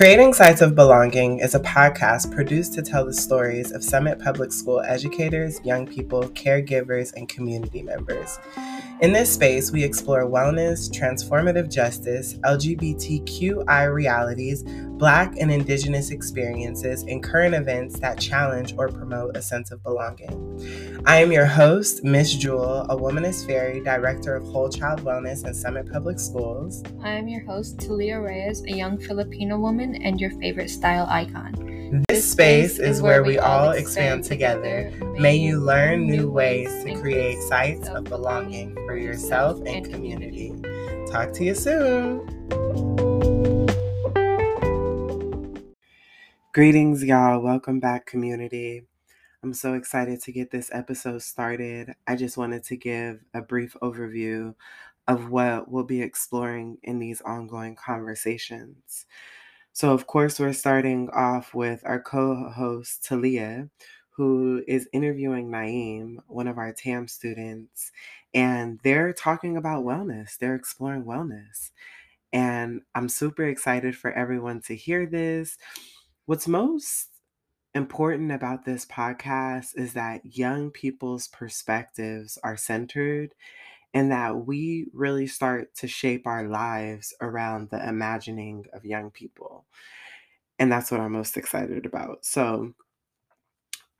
Creating Sites of Belonging is a podcast produced to tell the stories of Summit Public School educators, young people, caregivers, and community members. In this space, we explore wellness, transformative justice, LGBTQI realities, Black and Indigenous experiences, and current events that challenge or promote a sense of belonging. I am your host, Miss Jewell, a womanist fairy, director of Whole Child Wellness in Summit Public Schools. I am your host, Tahlia Reyes, a young Filipino woman and your favorite style icon. This space is where we all expand together. May you learn new ways to create sites of belonging for yourself and community. Talk to you soon. Greetings, y'all. Welcome back, community. I'm so excited to get this episode started. I just wanted to give a brief overview of what we'll be exploring in these ongoing conversations. So, of course, we're starting off with our co host, Tahlia, who is interviewing Naim, one of our TAM students, and they're talking about wellness. They're exploring wellness. And I'm super excited for everyone to hear this. What's most important about this podcast is that young people's perspectives are centered and that we really start to shape our lives around the imagining of young people. And that's what I'm most excited about. So,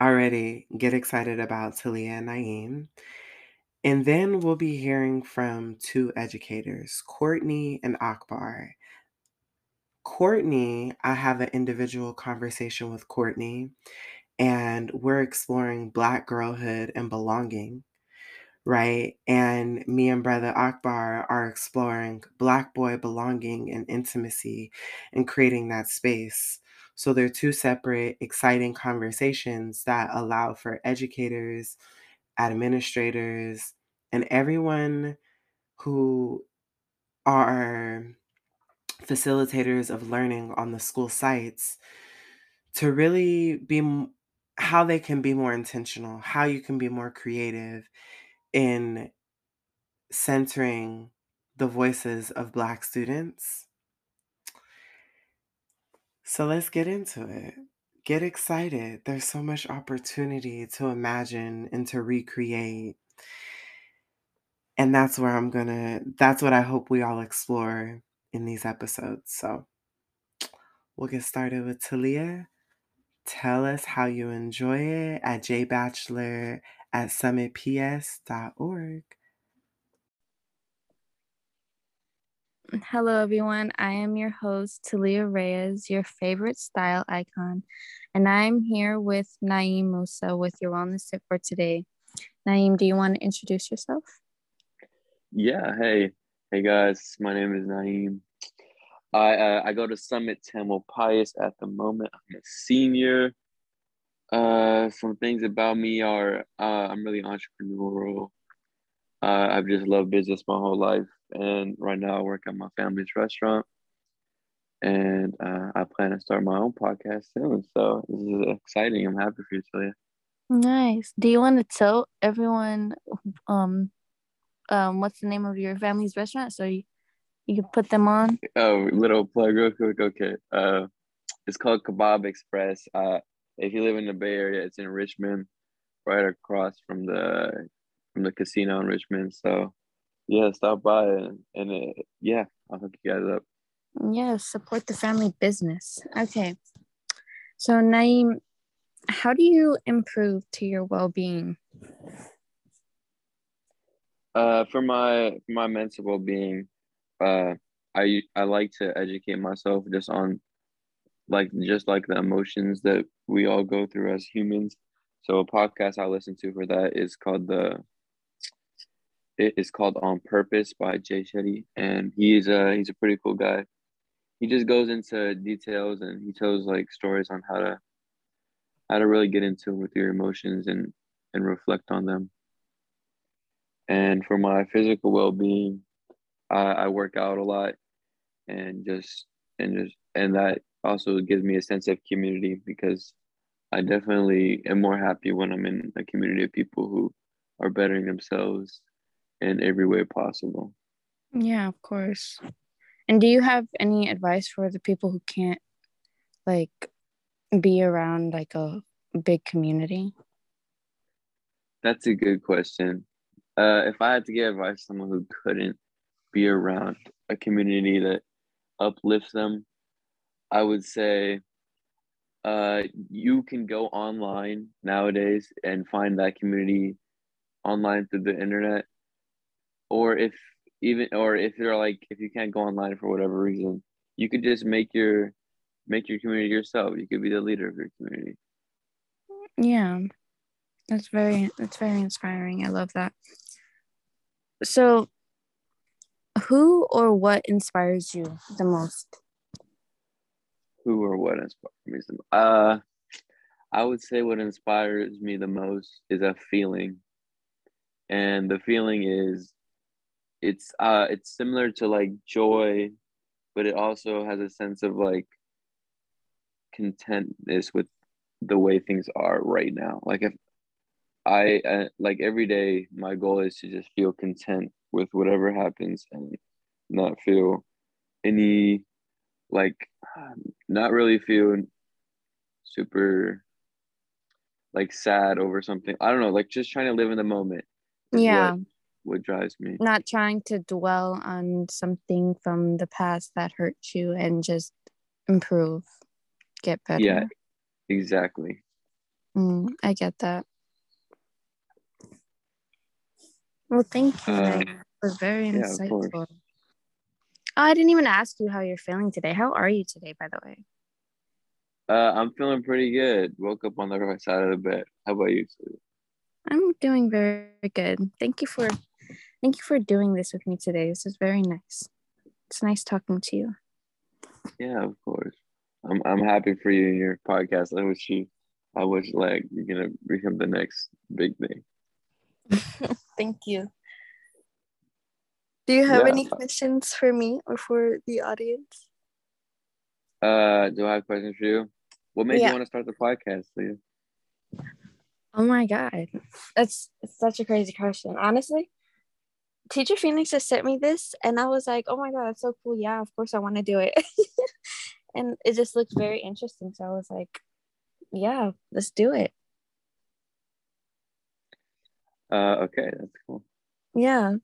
already get excited about Tahlia and Naim. And then we'll be hearing from two educators, Courtney and Akbar. Courtney, I have an individual conversation with Courtney, and we're exploring Black girlhood and belonging right? And me and Brother Akbar are exploring Black boy belonging and intimacy and creating that space. So they're two separate, exciting conversations that allow for educators, administrators, and everyone who are facilitators of learning on the school sites to really be how they can be more intentional, how you can be more creative, in centering the voices of Black students. So let's get into it. Get excited. There's so much opportunity to imagine and to recreate. And that's where I'm going to, that's what I hope we all explore in these episodes. So we'll get started with Tahlia. Tell us how you enjoy it at J Bachelor at summitps.org. Hello, everyone. I am your host, Tahlia Reyes, your favorite style icon, and I'm here with Naim Mousa with your wellness tip for today. Naim, do you want to introduce yourself? Yeah. Hey, hey guys. My name is Naim. I uh, I go to Summit Tamalpais at the moment. I'm a senior. Uh, some things about me are uh, I'm really entrepreneurial. Uh, I've just loved business my whole life, and right now I work at my family's restaurant, and uh, I plan to start my own podcast soon. So this is exciting. I'm happy for you, Celia. Nice. Do you want to tell everyone, um, um, what's the name of your family's restaurant so you you can put them on? Oh, little plug real quick. Okay. Uh, it's called Kebab Express. Uh, if you live in the Bay Area, it's in Richmond, right across from the from the casino in Richmond. So yeah, stop by and, and uh, yeah, I'll hook you guys up. Yeah, support the family business. Okay. So Naim, how do you improve to your well-being? Uh, for my for my mental well-being, uh, I I like to educate myself just on like just like the emotions that we all go through as humans. So a podcast I listen to for that is called the it is called On Purpose by Jay Shetty, and he's a he's a pretty cool guy. He just goes into details and he tells like stories on how to how to really get into with your emotions and and reflect on them. And for my physical well being, I, I work out a lot and just and just and that also gives me a sense of community because I definitely am more happy when I'm in a community of people who are bettering themselves in every way possible. Yeah, of course. And do you have any advice for the people who can't like be around like a big community? That's a good question. Uh, if I had to give advice to someone who couldn't be around a community that uplifts them, I would say uh, you can go online nowadays and find that community online through the internet. Or if even or if you're like if you can't go online for whatever reason, you could just make your make your community yourself. You could be the leader of your community. Yeah. That's very that's very inspiring. I love that. So who or what inspires you the most? Who or what inspires me the? Uh I would say what inspires me the most is a feeling. And the feeling is it's uh it's similar to like joy, but it also has a sense of like contentness with the way things are right now. Like if I uh, like every day, my goal is to just feel content with whatever happens and not feel any like not really feel super like sad over something. I don't know, like just trying to live in the moment. Yeah. What, what drives me. Not trying to dwell on something from the past that hurt you and just improve, get better. Yeah, exactly. Mm, I get that. Well, thank you. That was very yeah, insightful. Oh, I didn't even ask you how you're feeling today. How are you today, by the way? Uh, I'm feeling pretty good. Woke up on the right side of the bed. How about you? Sue? I'm doing very good. Thank you for thank you for doing this with me today. This is very nice. It's nice talking to you. Yeah, of course. I'm I'm happy for you and your podcast. I wish you, I wish like you're gonna become the next big thing. Thank you. Do you have Yeah. any questions for me or for the audience? Uh, do I have questions for you? What made Yeah. you want to start the podcast, Leah? Oh my god. That's it's such a crazy question. Honestly, Teacher Phoenix just sent me this and I was like, oh my god, that's so cool. Yeah, of course I want to do it. and it just looked very interesting. So I was like, yeah, let's do it. Uh, okay, that's cool. Yeah.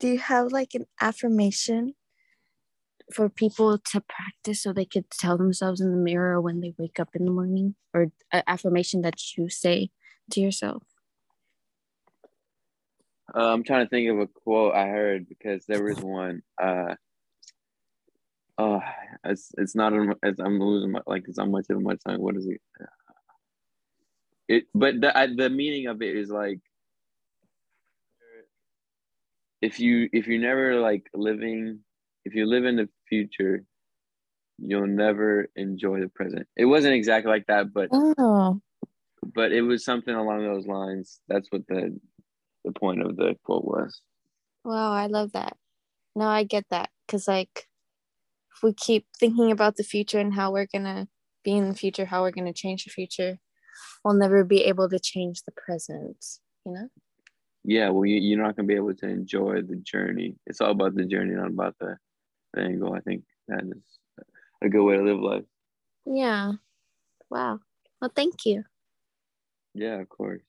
Do you have like an affirmation for people to practice so they could tell themselves in the mirror when they wake up in the morning or an affirmation that you say to yourself? Uh, I'm trying to think of a quote I heard because there was one. Uh, oh, it's it's not. It's, I'm losing my like. It's my tip of my tongue. What is it? It, but the I, the meaning of it is like, if you if you're never like living, if you live in the future, you'll never enjoy the present. It wasn't exactly like that, but Oh, but it was something along those lines. That's what the the point of the quote was. wow, I love that. No, I get that because like if we keep thinking about the future and how we're gonna be in the future, how we're gonna change the future, we'll never be able to change the present. You know? Yeah, well, you, you're not gonna be able to enjoy the journey. It's all about the journey, not about the, the angle. I think that is a good way to live life. Yeah. Wow. Well, thank you. Yeah, of course.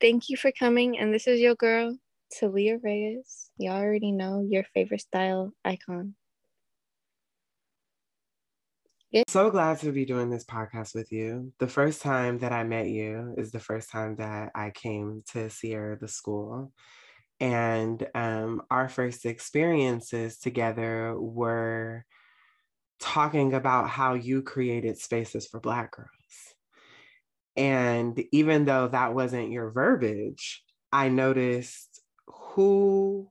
Thank you for coming. And this is your girl, Tahlia Reyes. You already know your favorite style icon. So glad to be doing this podcast with you. The first time that I met you is the first time that I came to Sierra, the school. And um, our first experiences together were talking about how you created spaces for Black girls. And even though that wasn't your verbiage, I noticed who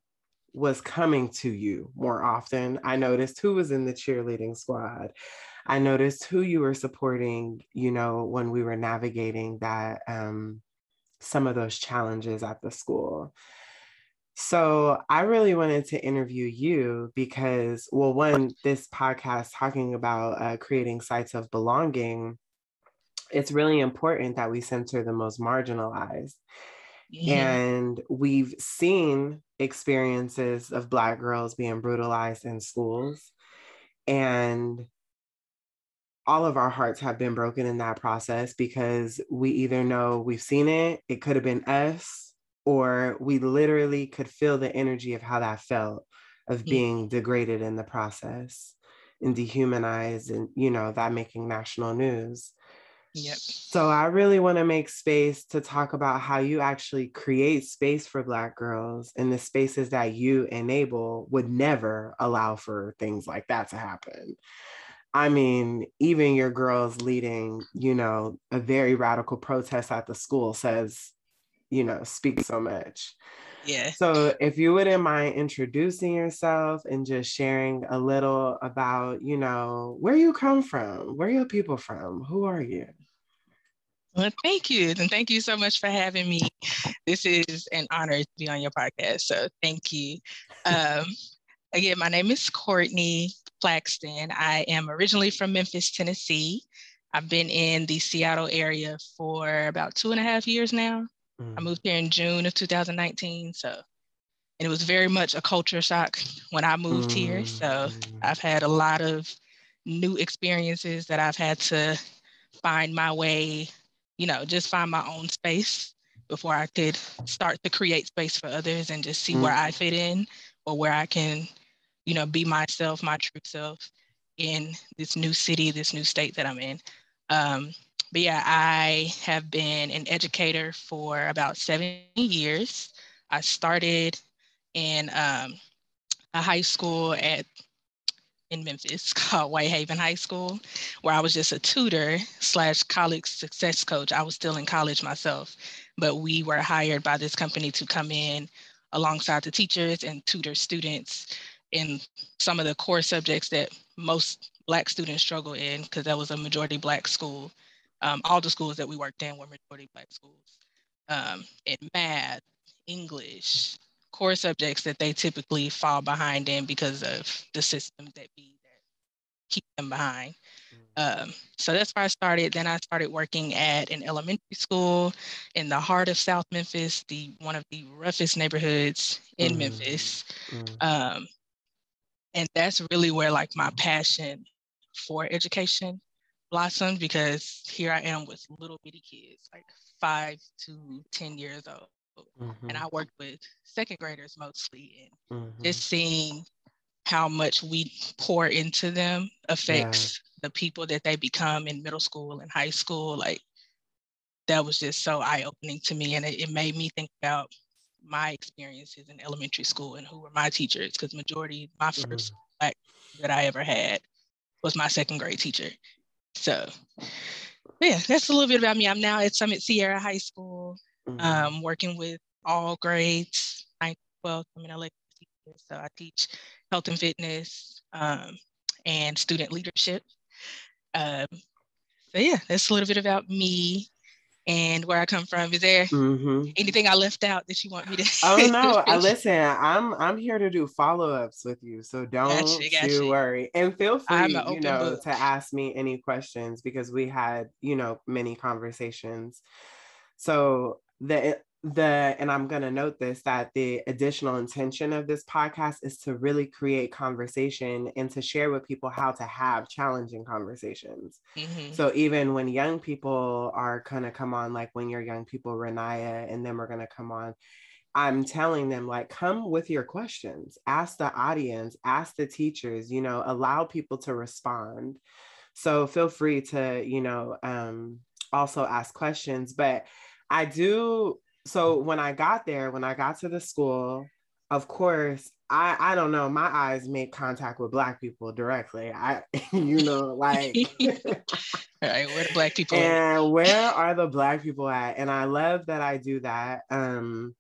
was coming to you more often. I noticed who was in the cheerleading squad. I noticed who you were supporting, you know, when we were navigating that, um, some of those challenges at the school. So I really wanted to interview you because, well, one, this podcast talking about uh, creating sites of belonging, it's really important that we center the most marginalized. Mm-hmm. And we've seen experiences of Black girls being brutalized in schools. And all of our hearts have been broken in that process because we either know we've seen it, it could have been us, or we literally could feel the energy of how that felt of mm. being degraded in the process and dehumanized and you know that making national news Yep. So I really want to make space to talk about how you actually create space for Black girls and the spaces that you enable would never allow for things like that to happen. I mean, even your girls leading, you know, a very radical protest at the school says, you know, speak so much. Yeah. So if you wouldn't mind introducing yourself and just sharing a little about, you know, where you come from, where your people from, who are you? Well, thank you. And thank you so much for having me. This is an honor to be on your podcast. So thank you. Um, again, my name is Courtney Claxton. I am originally from Memphis, Tennessee. I've been in the Seattle area for about two and a half years now. Mm. I moved here in June of 2019. So, and it was very much a culture shock when I moved mm. here. So, mm. I've had a lot of new experiences that I've had to find my way you know, just find my own space before I could start to create space for others and just see mm-hmm. where I fit in or where I can, you know, be myself, my true self in this new city, this new state that I'm in. Um, but yeah, I have been an educator for about seven years. I started in um, a high school at in Memphis called Whitehaven High School, where I was just a tutor slash college success coach. I was still in college myself, but we were hired by this company to come in alongside the teachers and tutor students in some of the core subjects that most Black students struggle in, because that was a majority Black school. Um, all the schools that we worked in were majority Black schools. Um, in math, English, core subjects that they typically fall behind in because of the systems that be that keep them behind. Mm-hmm. Um, so that's where I started. Then I started working at an elementary school in the heart of South Memphis, the one of the roughest neighborhoods in mm-hmm. Memphis. Mm-hmm. Um, and that's really where like my passion for education blossomed because here I am with little bitty kids, like five to 10 years old mm-hmm. and I worked with second graders mostly, and mm-hmm. just seeing how much we pour into them affects yeah. the people that they become in middle school and high school. Like that was just so eye opening to me, and it, it made me think about my experiences in elementary school and who were my teachers because majority my 1st mm-hmm. black that I ever had was my second grade teacher. So yeah, that's a little bit about me. I'm now at Summit Sierra High School mm-hmm. um, working with all grades, 9 12. I'm an elective teacher, so I teach health and fitness um, and student leadership. Um, so yeah, that's a little bit about me and where I come from. Is there mm-hmm. anything I left out that you want me to? Oh no, I listen. I'm I'm here to do follow ups with you, so don't gotcha, gotcha. you worry. And feel free, you know, book. to ask me any questions because we had you know many conversations. So the the and i'm going to note this that the additional intention of this podcast is to really create conversation and to share with people how to have challenging conversations mm-hmm. so even when young people are going to come on like when you're young people renaya and then we're going to come on i'm telling them like come with your questions ask the audience ask the teachers you know allow people to respond so feel free to you know um also ask questions but I do. So when I got there, when I got to the school, of course, I I don't know. My eyes make contact with black people directly. I, you know, like, right, where the black people? And where are the black people at? And I love that I do that. Um,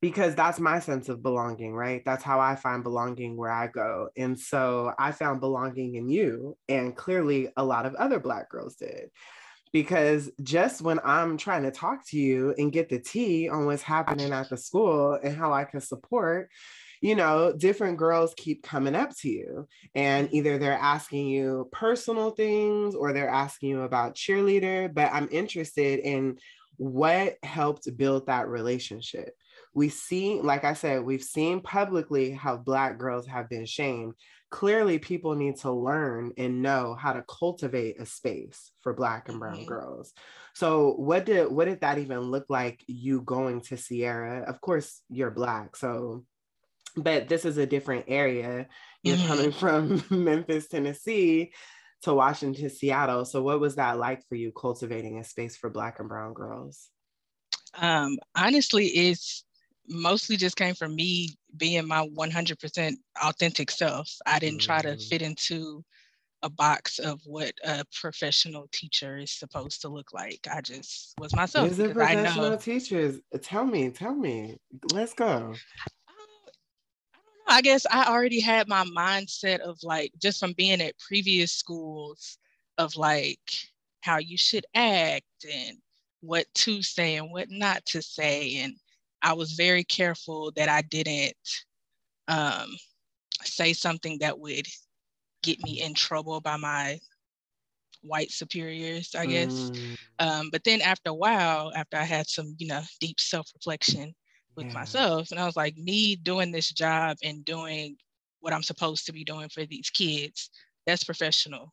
because that's my sense of belonging, right? That's how I find belonging where I go. And so I found belonging in you, and clearly a lot of other Black girls did because just when I'm trying to talk to you and get the tea on what's happening at the school and how I can support, you know, different girls keep coming up to you and either they're asking you personal things or they're asking you about cheerleader, but I'm interested in what helped build that relationship? We see, like I said, we've seen publicly how Black girls have been shamed. Clearly, people need to learn and know how to cultivate a space for Black and Brown mm-hmm. girls. So, what did what did that even look like? You going to Sierra? Of course, you're Black, so but this is a different area. You're mm-hmm. coming from Memphis, Tennessee to Washington, Seattle. So, what was that like for you cultivating a space for Black and Brown girls? Um, honestly, it's mostly just came from me being my 100% authentic self. I didn't mm-hmm. try to mm-hmm. fit into a box of what a professional teacher is supposed to look like. I just was myself. Is it professional teachers? Tell me, tell me. Let's go. I guess I already had my mindset of like just from being at previous schools of like how you should act and what to say and what not to say. And I was very careful that I didn't um, say something that would get me in trouble by my white superiors, I guess. Mm. Um, but then after a while, after I had some, you know, deep self-reflection, with yeah. myself. And I was like, me doing this job and doing what I'm supposed to be doing for these kids, that's professional.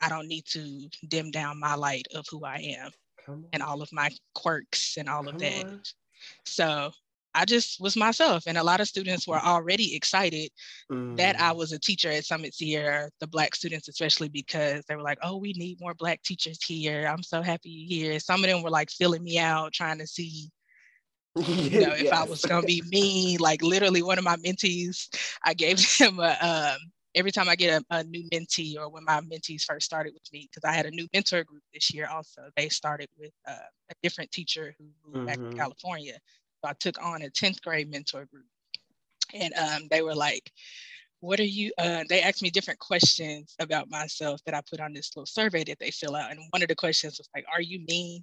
I don't need to dim down my light of who I am and all of my quirks and all Come of that. On. So I just was myself. And a lot of students were already excited mm. that I mm. was a teacher at Summit Sierra, the Black students, especially because they were like, oh, we need more Black teachers here. I'm so happy you're here. Some of them were like filling me out, trying to see you know, if yes. I was gonna be mean, like literally one of my mentees, I gave him a um, every time I get a, a, new mentee or when my mentees first started with me, because I had a new mentor group this year also. They started with uh, a different teacher who moved mm-hmm. back to mm-hmm. California. So I took on a 10th grade mentor group. And um, they were like, what are you, uh, they asked me different questions about myself that I put on this little survey that they fill out. And one of the questions was like, are you mean?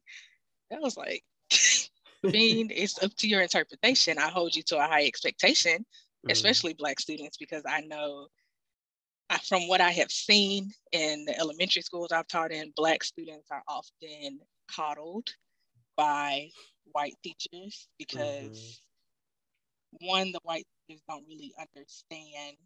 I was like, mean, it's up to your interpretation. I hold you to a high expectation, mm. especially Black students, because I know from what I have seen in the elementary schools I've taught in, Black students are often coddled by white teachers because mm-hmm. one, the white teachers don't really understand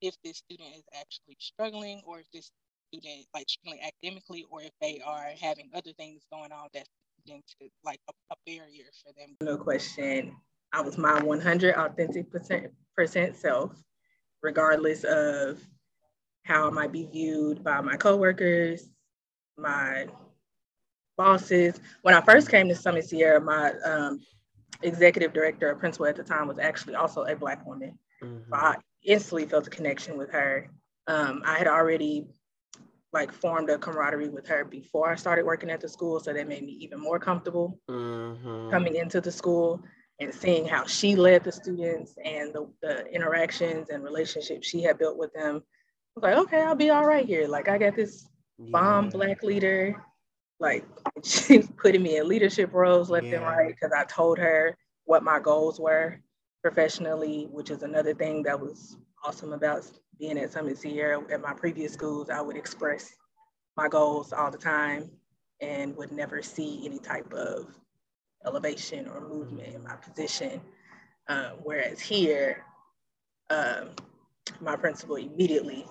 if this student is actually struggling or if this student like struggling academically or if they are having other things going on that's into like a, a barrier for them. No question. I was my 100 authentic percent, percent self, regardless of how I might be viewed by my coworkers, my bosses. When I first came to Summit Sierra, my um, executive director or principal at the time was actually also a Black woman. Mm-hmm. So I instantly felt a connection with her. Um, I had already like formed a camaraderie with her before I started working at the school. So that made me even more comfortable mm-hmm. coming into the school and seeing how she led the students and the, the interactions and relationships she had built with them. I was like, okay, I'll be all right here. Like I got this yeah. bomb black leader. Like she's putting me in leadership roles left yeah. and right because I told her what my goals were professionally, which is another thing that was awesome about being at Summit Sierra at my previous schools, I would express my goals all the time and would never see any type of elevation or movement in my position. Um, whereas here, um, my principal immediately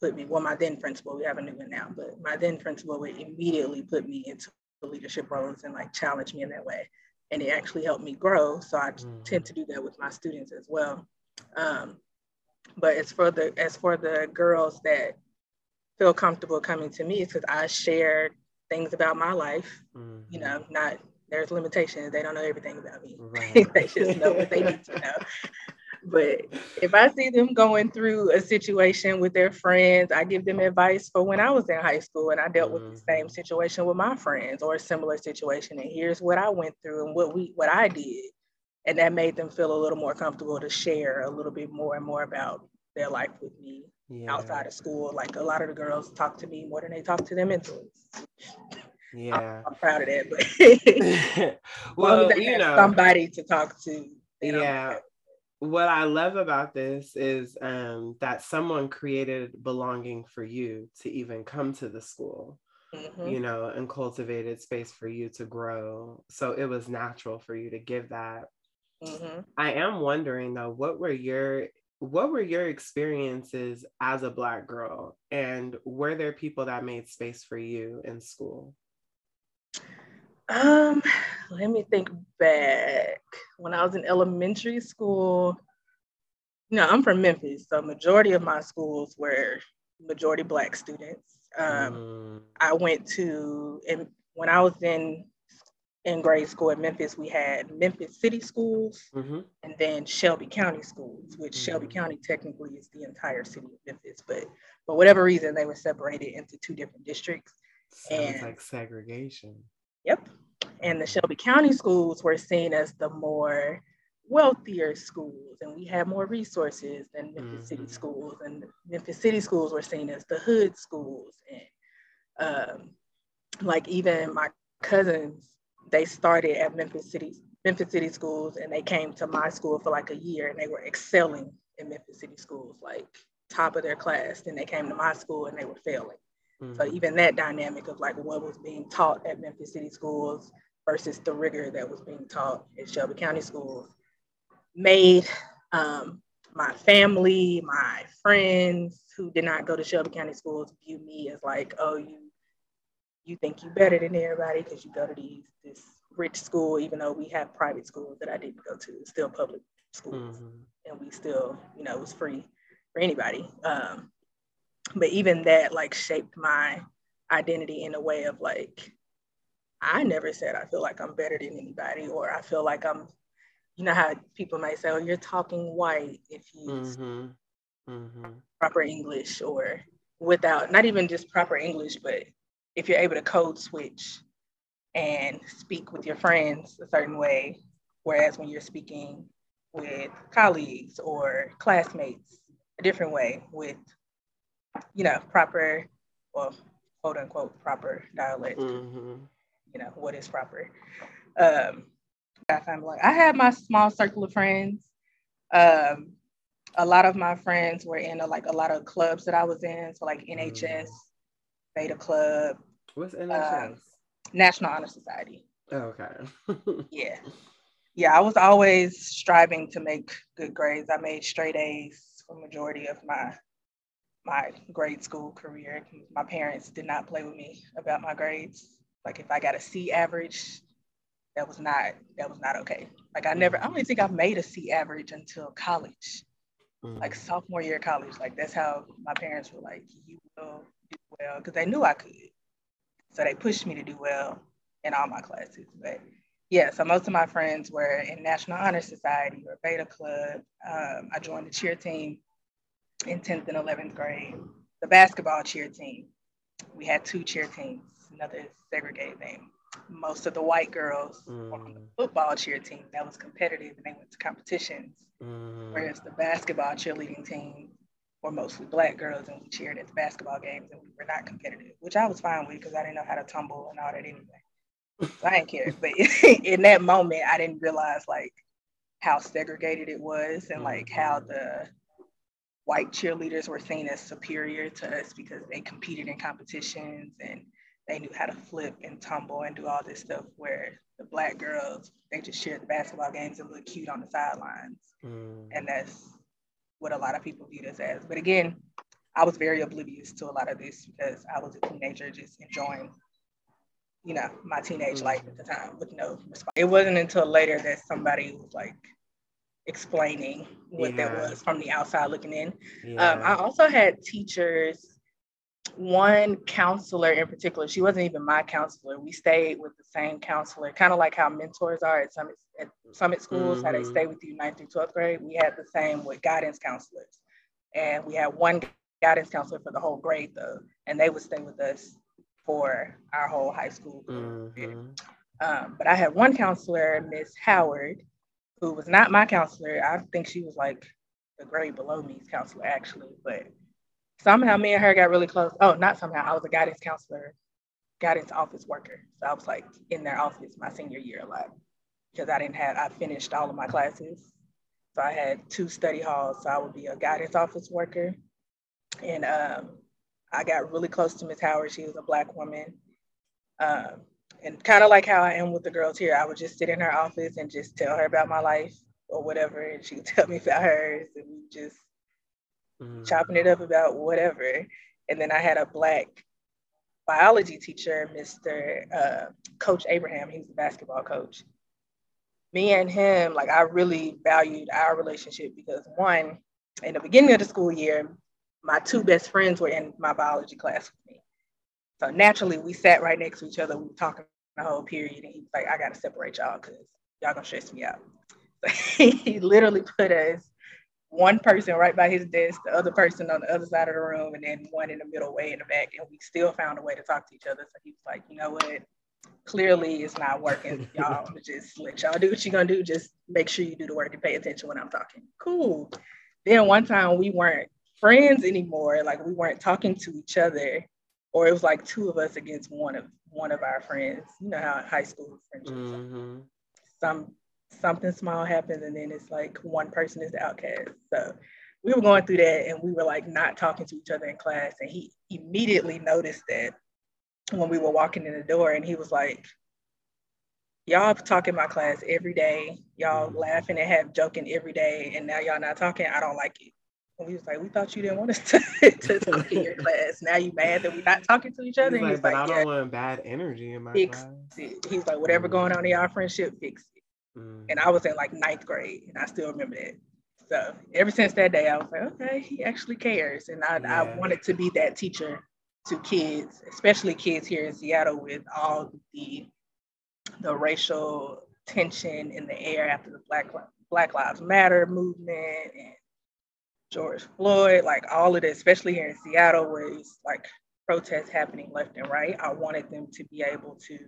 put me, well, my then principal, we have a new one now, but my then principal would immediately put me into leadership roles and like challenge me in that way. And it actually helped me grow. So I mm. tend to do that with my students as well. Um, but as for the as for the girls that feel comfortable coming to me, it's because I share things about my life. Mm-hmm. You know, not there's limitations. They don't know everything about me. Right. they just know what they need to know. But if I see them going through a situation with their friends, I give them advice for when I was in high school and I dealt with the same mm-hmm. situation with my friends or a similar situation. And here's what I went through and what we what I did and that made them feel a little more comfortable to share a little bit more and more about their life with me yeah. outside of school. Like a lot of the girls talk to me more than they talk to their mentors. Yeah, I'm, I'm proud of that. But well, you know, somebody to talk to. Yeah. What I love about this is um, that someone created belonging for you to even come to the school mm-hmm. you know, and cultivated space for you to grow. So it was natural for you to give that. Mm-hmm. I am wondering though, what were your what were your experiences as a black girl and were there people that made space for you in school um let me think back when i was in elementary school you know i'm from memphis so majority of my schools were majority black students um, mm. i went to and when i was in in grade school in Memphis, we had Memphis City Schools mm-hmm. and then Shelby County Schools, which mm-hmm. Shelby County technically is the entire city of Memphis, but for whatever reason, they were separated into two different districts. Sounds and, like segregation. Yep. And the Shelby County schools were seen as the more wealthier schools, and we had more resources than Memphis mm-hmm. City schools. And Memphis City schools were seen as the hood schools. And um, like even my cousins they started at Memphis City, Memphis City schools, and they came to my school for like a year, and they were excelling in Memphis City schools, like top of their class. Then they came to my school and they were failing. Mm-hmm. So even that dynamic of like what was being taught at Memphis City schools versus the rigor that was being taught at Shelby County schools made um, my family, my friends who did not go to Shelby County schools view me as like, oh, you you think you better than everybody because you go to these this rich school, even though we have private schools that I didn't go to, still public schools, mm-hmm. and we still, you know, it was free for anybody. Um, but even that like shaped my identity in a way of like, I never said I feel like I'm better than anybody, or I feel like I'm, you know, how people might say, "Oh, you're talking white if you mm-hmm. mm-hmm. proper English," or without not even just proper English, but if you're able to code switch and speak with your friends a certain way, whereas when you're speaking with colleagues or classmates a different way with, you know, proper, well, quote unquote, proper dialect. Mm-hmm. You know, what is proper? Um, I find like I had my small circle of friends. Um, a lot of my friends were in a, like a lot of clubs that I was in, so like NHS, mm. Beta Club, What's NHS? Um, National Honor Society. Oh, okay. yeah. Yeah, I was always striving to make good grades. I made straight A's for majority of my my grade school career. My parents did not play with me about my grades. Like if I got a C average, that was not that was not okay. Like I never, I don't even think I've made a C average until college, mm. like sophomore year of college. Like that's how my parents were like, you will do well, because they knew I could. So they pushed me to do well in all my classes. But yeah, so most of my friends were in National Honor Society or Beta Club. Um, I joined the cheer team in 10th and 11th grade, the basketball cheer team. We had two cheer teams, another segregated name. Most of the white girls mm. on the football cheer team that was competitive and they went to competitions, mm. whereas the basketball cheerleading team were mostly black girls and we cheered at the basketball games and we were not competitive, which I was fine with because I didn't know how to tumble and all that anyway. So I didn't care. But in that moment, I didn't realize like how segregated it was and like how the white cheerleaders were seen as superior to us because they competed in competitions and they knew how to flip and tumble and do all this stuff where the black girls they just cheered the basketball games and look cute on the sidelines mm. and that's what a lot of people viewed us as. But again, I was very oblivious to a lot of this because I was a teenager just enjoying, you know, my teenage life at the time with no response. It wasn't until later that somebody was like explaining what yeah. that was from the outside looking in. Yeah. Um, I also had teachers one counselor in particular, she wasn't even my counselor. We stayed with the same counselor, kind of like how mentors are at Summit, at Summit schools, mm-hmm. how they mm-hmm. stay with you ninth through 12th grade. We had the same with guidance counselors. And we had one guidance counselor for the whole grade though, and they would stay with us for our whole high school. Mm-hmm. Um, but I had one counselor, Miss Howard, who was not my counselor. I think she was like the grade below me's counselor actually, but somehow me and her got really close. Oh, not somehow. I was a guidance counselor, guidance office worker. So I was like in their office my senior year a lot because I didn't have, I finished all of my classes. So I had two study halls. So I would be a guidance office worker and um, I got really close to Miss Howard. She was a black woman. Um, and kind of like how I am with the girls here, I would just sit in her office and just tell her about my life or whatever, and she would tell me about hers, and we just mm. chopping it up about whatever. And then I had a black biology teacher, Mr. Uh, coach Abraham. He was the basketball coach. Me and him, like I really valued our relationship because one, in the beginning of the school year, my two best friends were in my biology class with me. So naturally, we sat right next to each other. We were talking the whole period, and he was like, "I got to separate y'all because y'all gonna stress me out." So he literally put us one person right by his desk, the other person on the other side of the room, and then one in the middle, way in the back, and we still found a way to talk to each other. So he was like, "You know what? Clearly, it's not working. Y'all just let y'all do what you're gonna do. Just make sure you do the work and pay attention when I'm talking." Cool. Then one time we weren't friends anymore. Like we weren't talking to each other, or it was like two of us against one of one of our friends. You know how high school friendships. Mm-hmm. Some something small happens, and then it's like one person is the outcast. So we were going through that, and we were like not talking to each other in class, and he immediately noticed that when we were walking in the door, and he was like. Y'all talk in my class every day. Y'all mm-hmm. laughing and have joking every day, and now y'all not talking. I don't like it. And we was like, we thought you didn't want us to, to talk in your class. Now you mad that we're not talking to each other? He's, like, but like, I don't yeah, want bad energy in my fix class. It. He's like, whatever going on in our friendship, fix it. Mm. And I was in like ninth grade, and I still remember that. So ever since that day, I was like, okay, he actually cares, and I, yeah. I wanted to be that teacher to kids, especially kids here in Seattle, with all the the racial tension in the air after the Black Black Lives Matter movement and George Floyd, like all of this, especially here in Seattle, where it's like protests happening left and right. I wanted them to be able to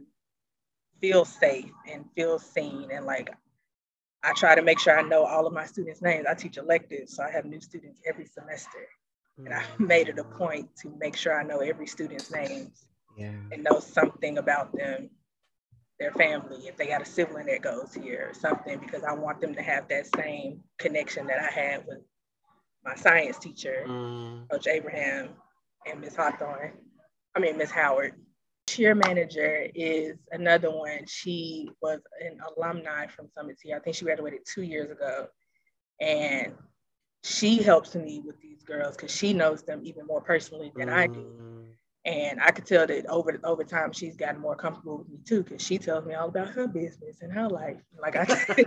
feel safe and feel seen. And like, I try to make sure I know all of my students' names. I teach electives, so I have new students every semester. And I made it a mm. point to make sure I know every student's names yeah. and know something about them, their family, if they got a sibling that goes here or something, because I want them to have that same connection that I had with my science teacher, mm. Coach Abraham, and Miss Hawthorne. I mean, Miss Howard. Cheer manager is another one. She was an alumni from Summit Tea. I think she graduated two years ago. And she helps me with these girls because she knows them even more personally than mm. I do. And I could tell that over over time she's gotten more comfortable with me too, because she tells me all about her business and her life. Like I,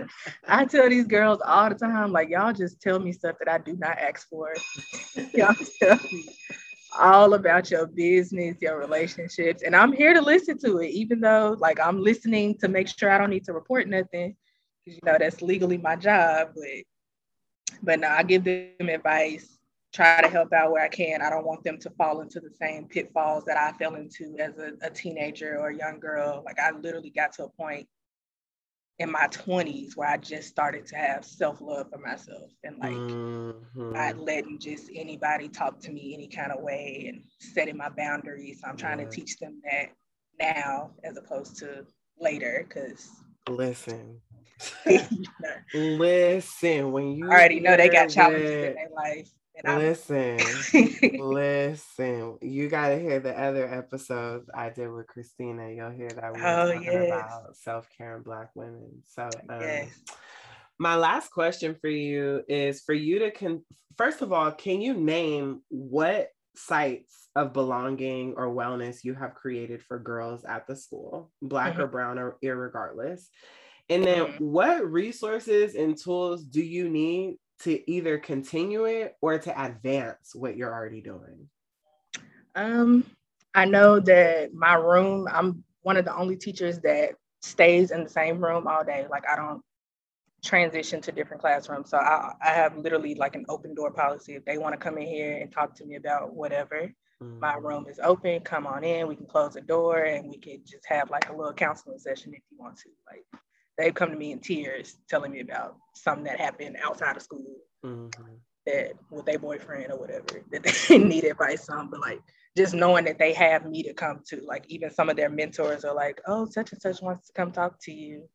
I tell these girls all the time, like y'all just tell me stuff that I do not ask for. y'all tell me all about your business, your relationships, and I'm here to listen to it, even though like I'm listening to make sure I don't need to report nothing, because you know that's legally my job. But but no, I give them advice try to help out where I can. I don't want them to fall into the same pitfalls that I fell into as a, a teenager or a young girl. Like I literally got to a point in my 20s where I just started to have self-love for myself and like mm-hmm. not letting just anybody talk to me any kind of way and setting my boundaries. So I'm trying to teach them that now as opposed to later because listen listen when you already know they got challenges in their life listen, listen. You gotta hear the other episodes I did with Christina. You'll hear that we oh, talking yes. about self care and Black women. So, um, yes. my last question for you is for you to con. First of all, can you name what sites of belonging or wellness you have created for girls at the school, Black mm-hmm. or Brown or irregardless? And then, mm-hmm. what resources and tools do you need to either continue it or to advance what you're already doing? Um, I know that my room, I'm one of the only teachers that stays in the same room all day. Like I don't transition to different classrooms. So I, I have literally like an open door policy. If they want to come in here and talk to me about whatever, mm-hmm. my room is open. Come on in. We can close the door and we can just have like a little counseling session if you want to. Like they've come to me in tears telling me about something that happened outside of school mm-hmm. that with their boyfriend or whatever that they need advice on. But like just knowing that they have me to come to, like even some of their mentors are like, oh, such and such wants to come talk to you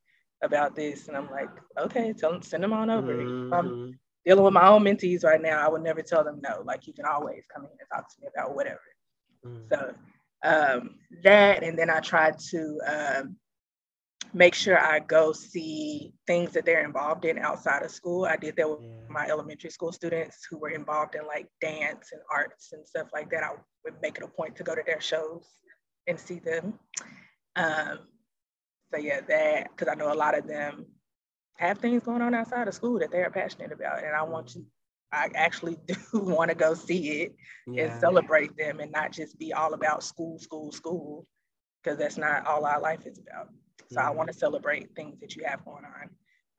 about this. And I'm like, okay, tell them, send them on over. Mm-hmm. I'm dealing with my own mentees right now. I would never tell them no. Like you can always come in and talk to me about whatever. Mm. So um, that, and then I try to um, make sure I go see things that they're involved in outside of school. I did that with yeah. my elementary school students who were involved in like dance and arts and stuff like that. I would make it a point to go to their shows and see them. Um, so yeah, that because I know a lot of them have things going on outside of school that they're passionate about, and I want to. I actually do want to go see it yeah. and celebrate them, and not just be all about school, school, school, because that's not all our life is about. So I want to celebrate things that you have going on.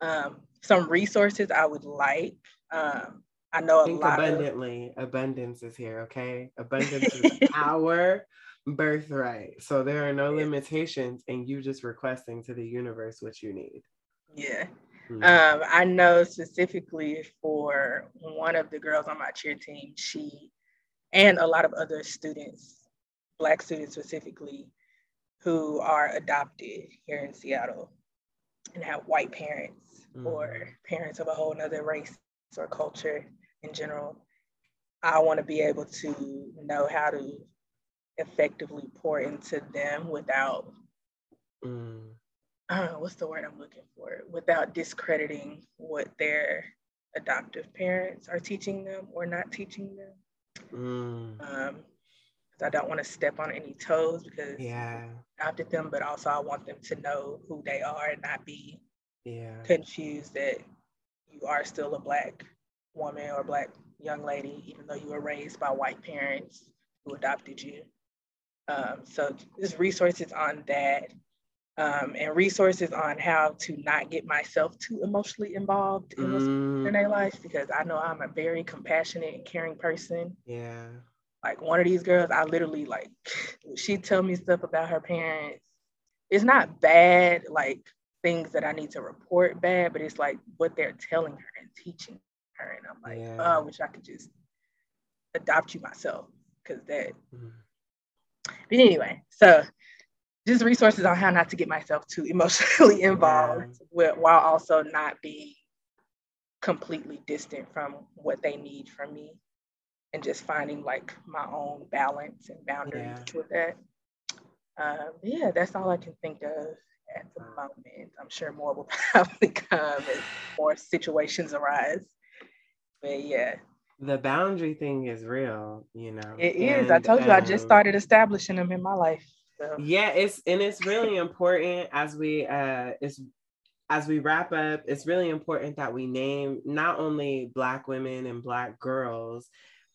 Um, some resources I would like. Um, I know a Think lot abundantly. Of... Abundance is here, okay? Abundance is our birthright. So there are no limitations, and you just requesting to the universe what you need. Yeah. Mm-hmm. Um, I know specifically for one of the girls on my cheer team, she and a lot of other students, Black students specifically, who are adopted here in Seattle and have white parents mm. or parents of a whole nother race or culture in general. I want to be able to know how to effectively pour into them without mm. uh, what's the word I'm looking for? Without discrediting what their adoptive parents are teaching them or not teaching them. Mm. Um, I don't want to step on any toes because yeah, I adopted them, but also I want them to know who they are and not be yeah confused that you are still a black woman or black young lady, even though you were raised by white parents who adopted you. Um, so there's resources on that. Um, and resources on how to not get myself too emotionally involved in mm. their life because I know I'm a very compassionate and caring person. Yeah. Like one of these girls, I literally like she tell me stuff about her parents. It's not bad, like things that I need to report bad, but it's like what they're telling her and teaching her. And I'm like, yeah. oh, I wish I could just adopt you myself. Cause that mm. but anyway, so just resources on how not to get myself too emotionally involved yeah. with, while also not being completely distant from what they need from me and just finding like my own balance and boundaries yeah. with that. Um, yeah, that's all I can think of at the moment. I'm sure more will probably come as more situations arise. But yeah. The boundary thing is real, you know. It is. And, I told you um, I just um, started establishing them in my life. So. Yeah, it's and it's really important as we uh it's as we wrap up, it's really important that we name not only Black women and Black girls,